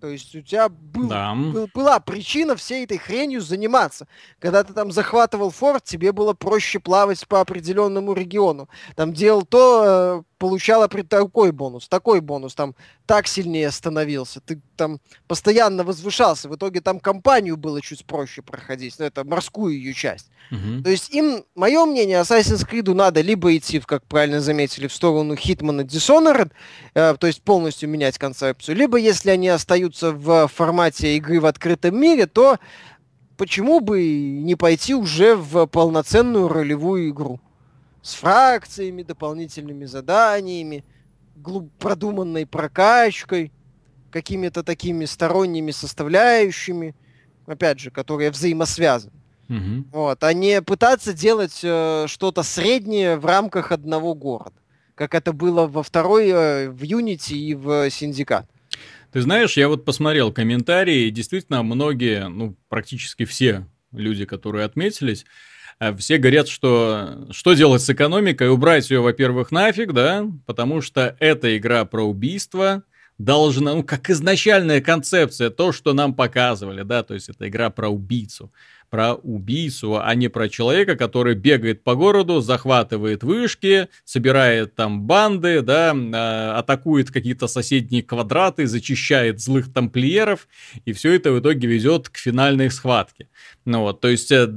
То есть у тебя был, да. был, была причина всей этой хренью заниматься. Когда ты там захватывал форт, тебе было проще плавать по определенному региону. Там делал то, э, получала при такой бонус, такой бонус, там так сильнее становился, ты там постоянно возвышался, в итоге там компанию было чуть проще проходить, ну это морскую ее часть. Uh-huh. То есть им, мое мнение, Assassin's Creed надо либо идти, как правильно заметили, в сторону Hitman Dishonored, э, то есть полностью менять концепцию, либо если они остаются в формате игры в открытом мире, то почему бы не пойти уже в полноценную ролевую игру? с фракциями, дополнительными заданиями, продуманной прокачкой, какими-то такими сторонними составляющими, опять же, которые взаимосвязаны. Угу. Вот, а не пытаться делать э, что-то среднее в рамках одного города, как это было во второй, э, в Unity и в Syndicate. Ты знаешь, я вот посмотрел комментарии, и действительно многие, ну, практически все люди, которые отметились, все говорят, что что делать с экономикой, убрать ее, во-первых, нафиг, да, потому что это игра про убийство, должна, ну, как изначальная концепция, то, что нам показывали, да, то есть это игра про убийцу. Про убийцу, а не про человека, который бегает по городу, захватывает вышки, собирает там банды, да, а, атакует какие-то соседние квадраты, зачищает злых тамплиеров, и все это в итоге ведет к финальной схватке. Ну вот, то есть э,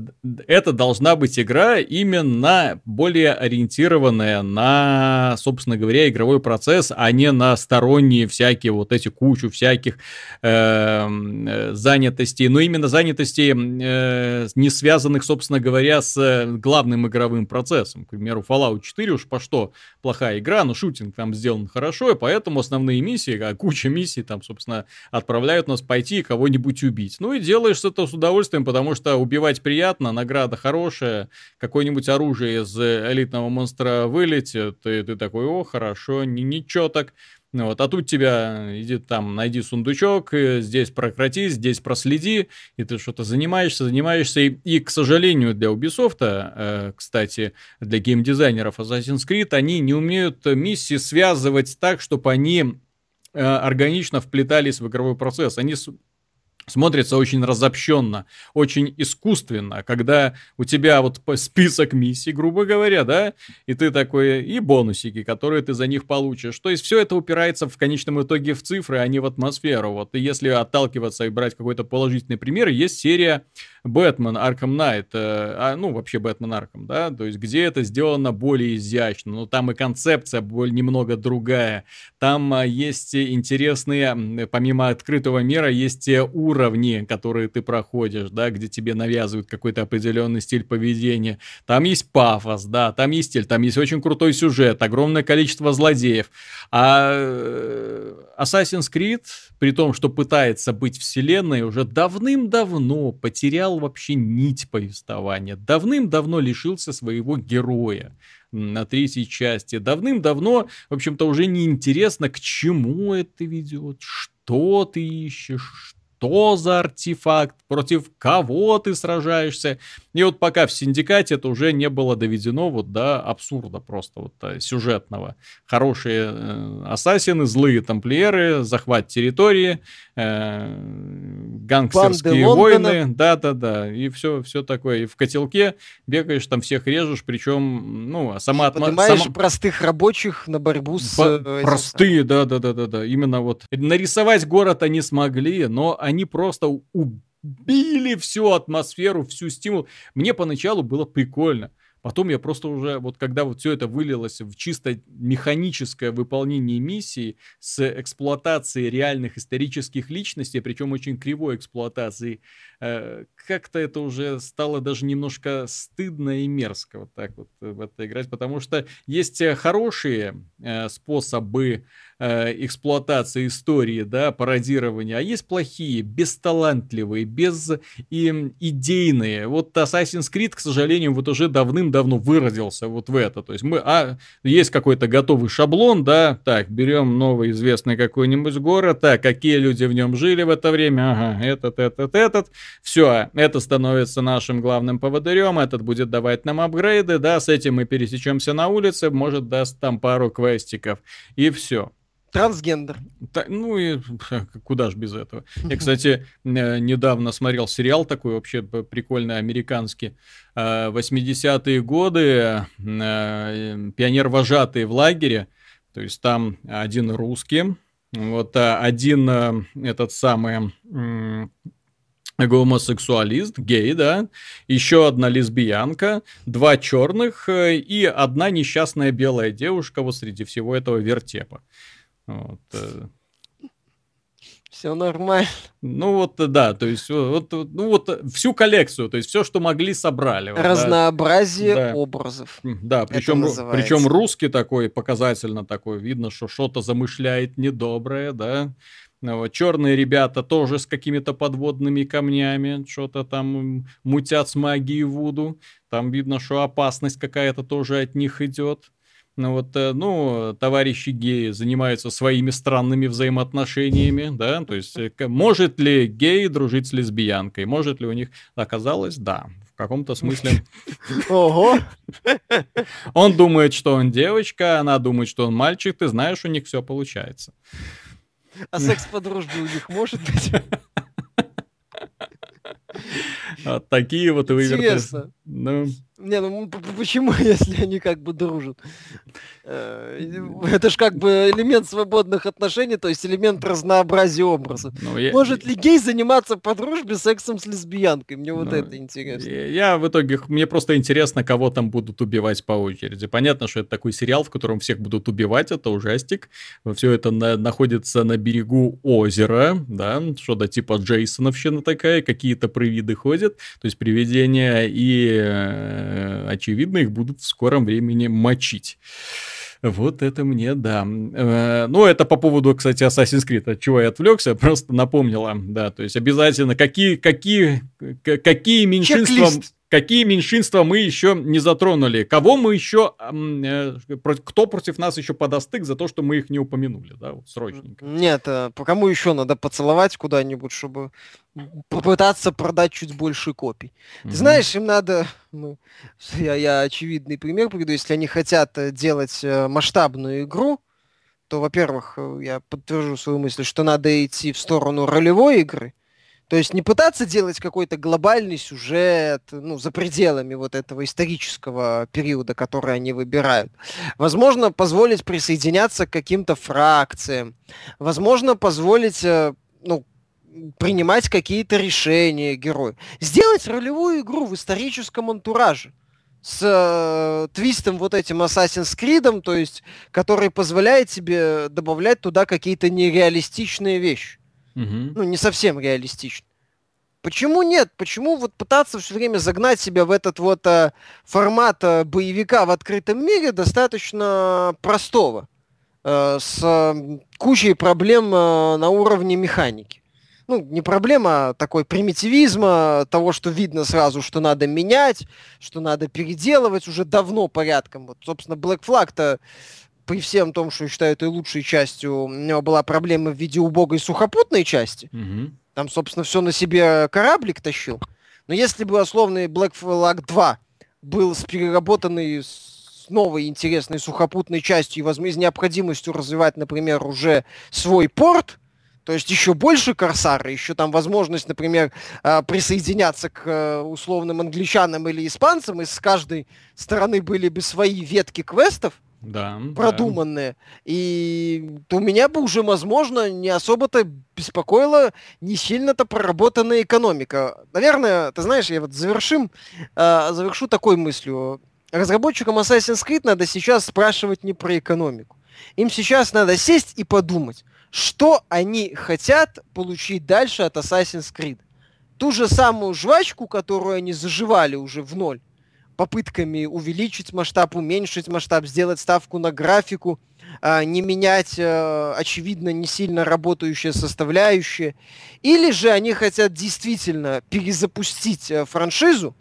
это должна быть игра именно более ориентированная на, собственно говоря, игровой процесс, а не на сторонние всякие вот эти кучу всяких эм, э, занятостей, но именно занятостей э, не связанных, собственно говоря, с э, главным игровым процессом. К примеру, Fallout 4 уж по что плохая игра, но шутинг там сделан хорошо, и поэтому основные миссии, а куча миссий там, собственно, отправляют нас пойти кого-нибудь убить. Ну и делаешь это с удовольствием, потому что убивать приятно, награда хорошая, какое-нибудь оружие из элитного монстра вылетит, и ты такой, о, хорошо, ничего так. Ну вот, а тут тебя, иди там, найди сундучок, э, здесь прократись, здесь проследи, и ты что-то занимаешься, занимаешься. И, и, к сожалению, для Ubisoft, э, кстати, для геймдизайнеров Assassin's Creed, они не умеют миссии связывать так, чтобы они э, органично вплетались в игровой процесс. Они смотрится очень разобщенно, очень искусственно, когда у тебя вот список миссий, грубо говоря, да, и ты такой, и бонусики, которые ты за них получишь. То есть все это упирается в конечном итоге в цифры, а не в атмосферу. Вот и если отталкиваться и брать какой-то положительный пример, есть серия Бэтмен Arkham Knight, э, а, ну вообще Бэтмен Arkham, да, то есть где это сделано более изящно, но там и концепция более немного другая, там а, есть интересные, помимо открытого мира, есть уровни уровни, которые ты проходишь, да, где тебе навязывают какой-то определенный стиль поведения. Там есть пафос, да, там есть стиль, там есть очень крутой сюжет, огромное количество злодеев. А э, Assassin's Creed, при том, что пытается быть вселенной, уже давным-давно потерял вообще нить повествования. Давным-давно лишился своего героя на третьей части. Давным-давно, в общем-то, уже не интересно, к чему это ведет, что ты ищешь, что за артефакт, против кого ты сражаешься. И вот пока в Синдикате это уже не было доведено вот до абсурда просто вот э, сюжетного. Хорошие э, ассасины, злые тамплиеры, захват территории, э, гангстерские войны, да-да-да, и все, все такое. И в котелке бегаешь, там всех режешь, причем, ну, а сама... Поднимаешь сама... простых рабочих на борьбу с... По- э, простые, да-да-да-да-да, именно вот. Нарисовать город они смогли, но они просто убили всю атмосферу, всю стимул. Мне поначалу было прикольно. Потом я просто уже, вот когда вот все это вылилось в чисто механическое выполнение миссии с эксплуатацией реальных исторических личностей, причем очень кривой эксплуатацией, э, как-то это уже стало даже немножко стыдно и мерзко вот так вот в это играть, потому что есть хорошие э, способы э, эксплуатации истории, да, пародирования, а есть плохие, бесталантливые, без и, идейные. Вот Assassin's Creed, к сожалению, вот уже давным-давно выродился вот в это. То есть мы, а, есть какой-то готовый шаблон, да, так, берем новый известный какой-нибудь город, так, какие люди в нем жили в это время, ага, этот, этот, этот, все, это становится нашим главным поводырем, этот будет давать нам апгрейды, да, с этим мы пересечемся на улице, может даст там пару квестиков, и все. Трансгендер. Та, ну и куда ж без этого. Я, кстати, э, недавно смотрел сериал такой вообще прикольный, американский. 80-е э, годы, э, пионер-вожатые в лагере. То есть там один русский, вот один этот самый гомосексуалист, гей, да, еще одна лесбиянка, два черных и одна несчастная белая девушка вот среди всего этого вертепа. Вот. Э. Все нормально. Ну вот, да, то есть вот, ну вот всю коллекцию, то есть все, что могли, собрали. Разнообразие да. образов. Да, причем, причем русский такой, показательно такой, видно, что что-то замышляет недоброе, да. Ну вот, черные ребята тоже с какими-то подводными камнями, что-то там мутят с магией Вуду. Там видно, что опасность какая-то тоже от них идет. Ну вот, э, ну, товарищи геи занимаются своими странными взаимоотношениями, да, то есть э, может ли гей дружить с лесбиянкой, может ли у них, оказалось, да, в каком-то смысле. Ого! Он думает, что он девочка, она думает, что он мальчик, ты знаешь, у них все получается. А секс по дружбе у них может быть? Вот такие вот выверты. Интересно. Ну, не, ну почему, (laughs) если они как бы дружат? Э, это же как бы элемент свободных отношений, то есть элемент разнообразия образов. Ну, я... Может ли гей заниматься по дружбе сексом с лесбиянкой? Мне вот ну, это интересно. Я, я в итоге, мне просто интересно, кого там будут убивать по очереди. Понятно, что это такой сериал, в котором всех будут убивать, это ужастик. Все это на, находится на берегу озера, да, что-то типа Джейсоновщина такая, какие-то привиды ходят, то есть привидения и Э, очевидно, их будут в скором времени мочить. Вот это мне, да. Э, ну, это по поводу, кстати, Assassin's Creed, от чего я отвлекся, просто напомнила, да, то есть обязательно, какие, какие, какие меньшинства... Чек-лист какие меньшинства мы еще не затронули, кого мы еще, э, кто против нас еще подостык за то, что мы их не упомянули, да, вот срочненько. Нет, э, по кому еще надо поцеловать куда-нибудь, чтобы попытаться продать чуть больше копий. Mm-hmm. Ты знаешь, им надо, ну, я, я очевидный пример приведу, если они хотят э, делать масштабную игру, то, во-первых, я подтвержу свою мысль, что надо идти в сторону ролевой игры, то есть не пытаться делать какой-то глобальный сюжет, ну, за пределами вот этого исторического периода, который они выбирают. Возможно, позволить присоединяться к каким-то фракциям. Возможно, позволить, э, ну, принимать какие-то решения герою. Сделать ролевую игру в историческом антураже с э, твистом вот этим Assassin's Creed, то есть, который позволяет тебе добавлять туда какие-то нереалистичные вещи. Угу. Ну, не совсем реалистично. Почему нет? Почему вот пытаться все время загнать себя в этот вот э, формат э, боевика в открытом мире достаточно простого, э, с э, кучей проблем э, на уровне механики? Ну, не проблема, а такой примитивизма, того, что видно сразу, что надо менять, что надо переделывать уже давно порядком. Вот, собственно, Black Flag-то при всем том, что я считаю этой лучшей частью, у него была проблема в виде убогой сухопутной части. Мгм. Там, собственно, все на себе кораблик тащил. Но если бы условный Black Flag 2 был с переработанной с новой интересной сухопутной частью и, возможно, с необходимостью развивать, например, уже свой порт, то есть еще больше корсара, еще там возможность, например, а, присоединяться к э, условным англичанам или испанцам, и с каждой стороны были бы свои ветки квестов, Да, да. продуманные. И то меня бы уже, возможно, не особо-то беспокоила не сильно-то проработанная экономика. Наверное, ты знаешь, я вот завершим, а, завершу такой мыслью. Разработчикам Assassin's Creed надо сейчас спрашивать не про экономику. Им сейчас надо сесть и подумать, что они хотят получить дальше от Assassin's Creed. Ту же самую жвачку, которую они заживали уже в ноль, попытками увеличить масштаб, уменьшить масштаб, сделать ставку на графику, а, не менять, э, очевидно, не сильно работающие составляющие. Или же они хотят действительно перезапустить э, франшизу,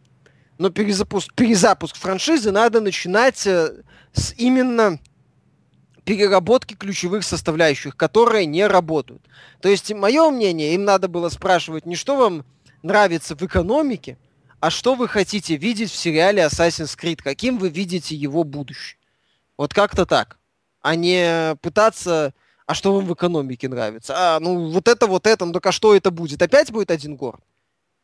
но перезапуск, перезапуск франшизы надо начинать э, с именно переработки ключевых составляющих, которые не работают. То есть, мое мнение, им надо было спрашивать не что вам нравится в экономике, а что вы хотите видеть в сериале Assassin's Creed, каким вы видите его будущее. Вот как-то так. А не пытаться, а что вам в экономике нравится? А, ну вот это, вот это, ну так а что это будет? Опять будет один город?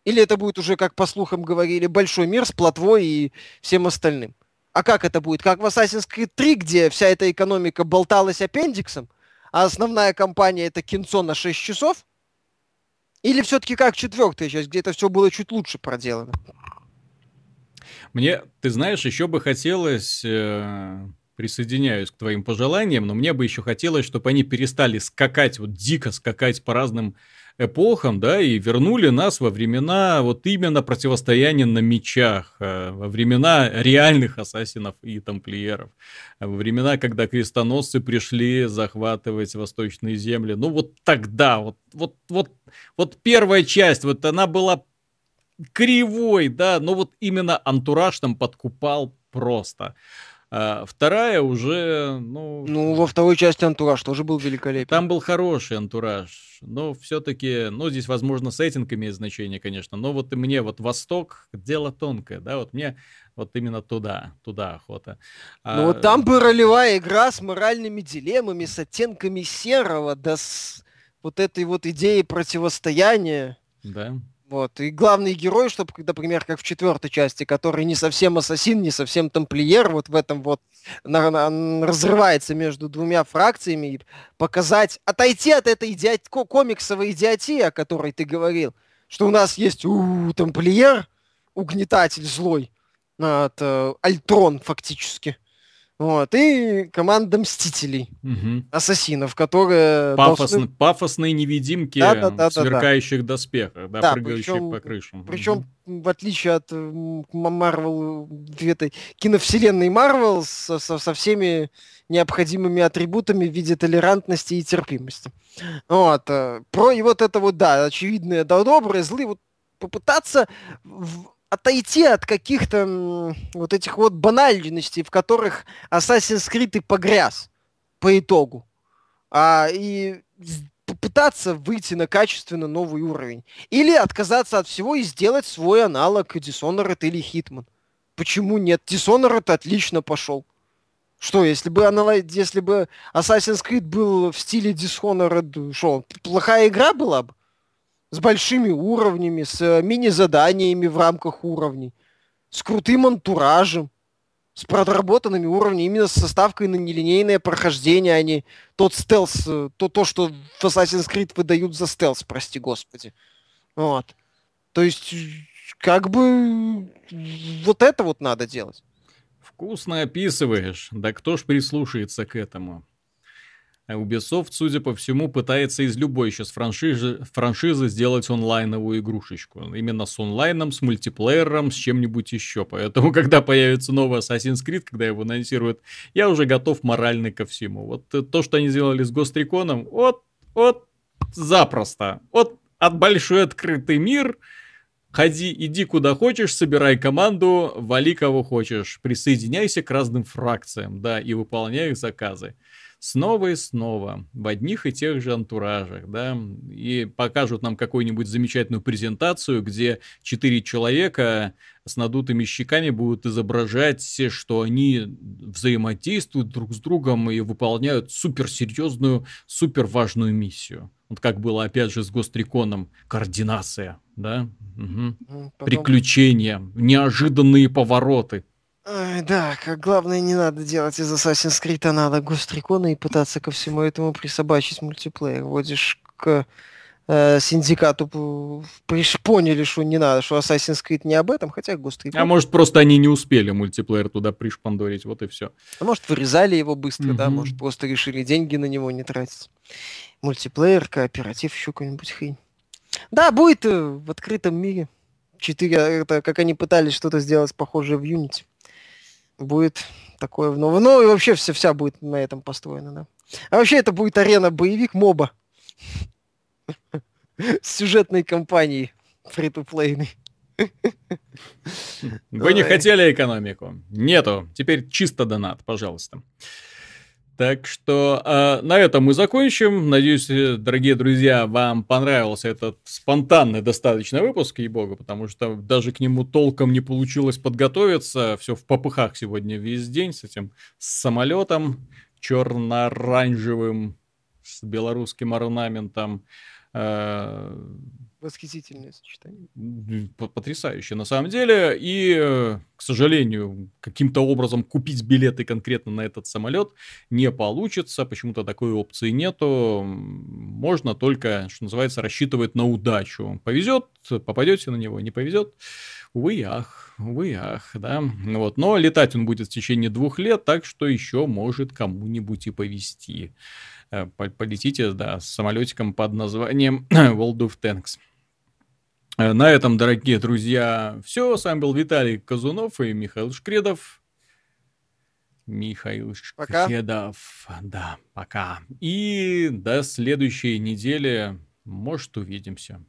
Или это будет уже, как по слухам говорили, большой мир с плотвой и всем остальным? А как это будет? Как в Assassin's Creed 3, где вся эта экономика болталась аппендиксом, а основная компания это кинцо на 6 часов? Или все-таки как четвертая часть, где это все было чуть лучше проделано? Мне, ты знаешь, еще бы хотелось, э, присоединяюсь к твоим пожеланиям, но мне бы еще хотелось, чтобы они перестали скакать, вот дико скакать по разным эпохам, да, и вернули нас во времена вот именно противостояния на мечах, э, во времена реальных ассасинов и тамплиеров, э, во времена, когда крестоносцы пришли захватывать восточные земли. Ну вот тогда, вот, вот, вот, вот первая часть, вот она была кривой, да, но вот именно антураж там подкупал просто. А вторая уже, ну... Ну, во второй части антураж тоже был великолепен. Там был хороший антураж, но все-таки, ну, здесь, возможно, сеттинг имеет значение, конечно, но вот и мне вот Восток, дело тонкое, да, вот мне вот именно туда, туда охота. Ну, а... вот там бы ролевая игра с моральными дилеммами, с оттенками серого, да с вот этой вот идеей противостояния. Да. Вот. И главный герой, чтобы, например, как в четвертой части, который не совсем ассасин, не совсем тамплиер, вот в этом вот на, на, разрывается между двумя фракциями, и показать, отойти от этой идиот, комиксовой идиотии, о которой ты говорил, что у нас есть у, тамплиер, угнетатель злой, от, э, Альтрон фактически, вот, и команда Мстителей, угу. ассасинов, которые Пафосно, должны... Пафосные невидимки да, да, да, в сверкающих да, доспехах, да, да прыгающие причем, по крышам. Причем, угу. в отличие от Марвел, этой киновселенной Марвел, со, со, со всеми необходимыми атрибутами в виде толерантности и терпимости. Вот. Э, про и вот это вот, да, очевидные, да, добрые, злые, вот попытаться в отойти от каких-то вот этих вот банальностей, в которых Assassin's Creed и погряз по итогу. А, и попытаться выйти на качественно новый уровень. Или отказаться от всего и сделать свой аналог Dishonored или Hitman. Почему нет? Dishonored отлично пошел. Что, если бы, анал... если бы Assassin's Creed был в стиле Dishonored, что, плохая игра была бы? С большими уровнями, с э, мини-заданиями в рамках уровней, с крутым антуражем, с проработанными уровнями, именно с составкой на нелинейное прохождение, а не тот стелс, э, то, то, что в Assassin's Creed выдают за стелс, прости господи. Вот. То есть, как бы вот это вот надо делать. Вкусно описываешь. Да кто ж прислушается к этому? Ubisoft, судя по всему, пытается из любой сейчас франшизы, франшизы сделать онлайновую игрушечку. Именно с онлайном, с мультиплеером, с чем-нибудь еще. Поэтому, (laughs) когда появится новый Assassin's Creed, когда его анонсируют, я уже готов морально ко всему. Вот то, что они сделали с Ghost Recon, вот, вот запросто. Вот от большой открытый мир, Ходи, иди куда хочешь, собирай команду, вали кого хочешь, присоединяйся к разным фракциям, да, и выполняй их заказы снова и снова в одних и тех же антуражах, да, и покажут нам какую-нибудь замечательную презентацию, где четыре человека с надутыми щеками будут изображать, что они взаимодействуют друг с другом и выполняют суперсерьезную, суперважную миссию. Вот как было, опять же, с Гостриконом. Координация, да? Угу. Потом... Приключения, неожиданные повороты. Ой, да, как главное не надо делать из Assassin's Creed, а надо Гострикона и пытаться ко всему этому присобачить мультиплеер. Вводишь к э, синдикату приш, поняли, что не надо, что Assassin's Creed не об этом, хотя Гострикон... А может, просто они не успели мультиплеер туда пришпандорить, вот и все. А может, вырезали его быстро, угу. да, может, просто решили деньги на него не тратить. Мультиплеер, кооператив, еще какой-нибудь хрень. Да, будет э, в открытом мире. Четыре, это как они пытались что-то сделать похожее в Unity будет такое в новом. Ну и вообще вся, вся будет на этом построена, да. А вообще это будет арена боевик моба. С сюжетной кампанией фри-то-плейной. Вы не хотели экономику? Нету. Теперь чисто донат, пожалуйста. Так что э, на этом мы закончим. Надеюсь, э, дорогие друзья, вам понравился этот спонтанный достаточно выпуск, ей-богу, потому что даже к нему толком не получилось подготовиться. Все в попыхах сегодня весь день с этим самолетом черно-оранжевым, с белорусским орнаментом. Э, Восхитительное сочетание. Потрясающе, на самом деле. И, э, к сожалению, каким-то образом купить билеты конкретно на этот самолет не получится. Почему-то такой опции нету. Можно только, что называется, рассчитывать на удачу. Повезет, попадете на него, не повезет. Увы, ах, увы, ах, да. Вот. Но летать он будет в течение двух лет, так что еще может кому-нибудь и повезти э, полетите, да, с самолетиком под названием (clears throat) World of Tanks. Э, на этом, дорогие друзья, все. С вами был Виталий Казунов и Михаил Шкредов. Михаил Шкредов. Пока. Да, пока. И до следующей недели, может, увидимся.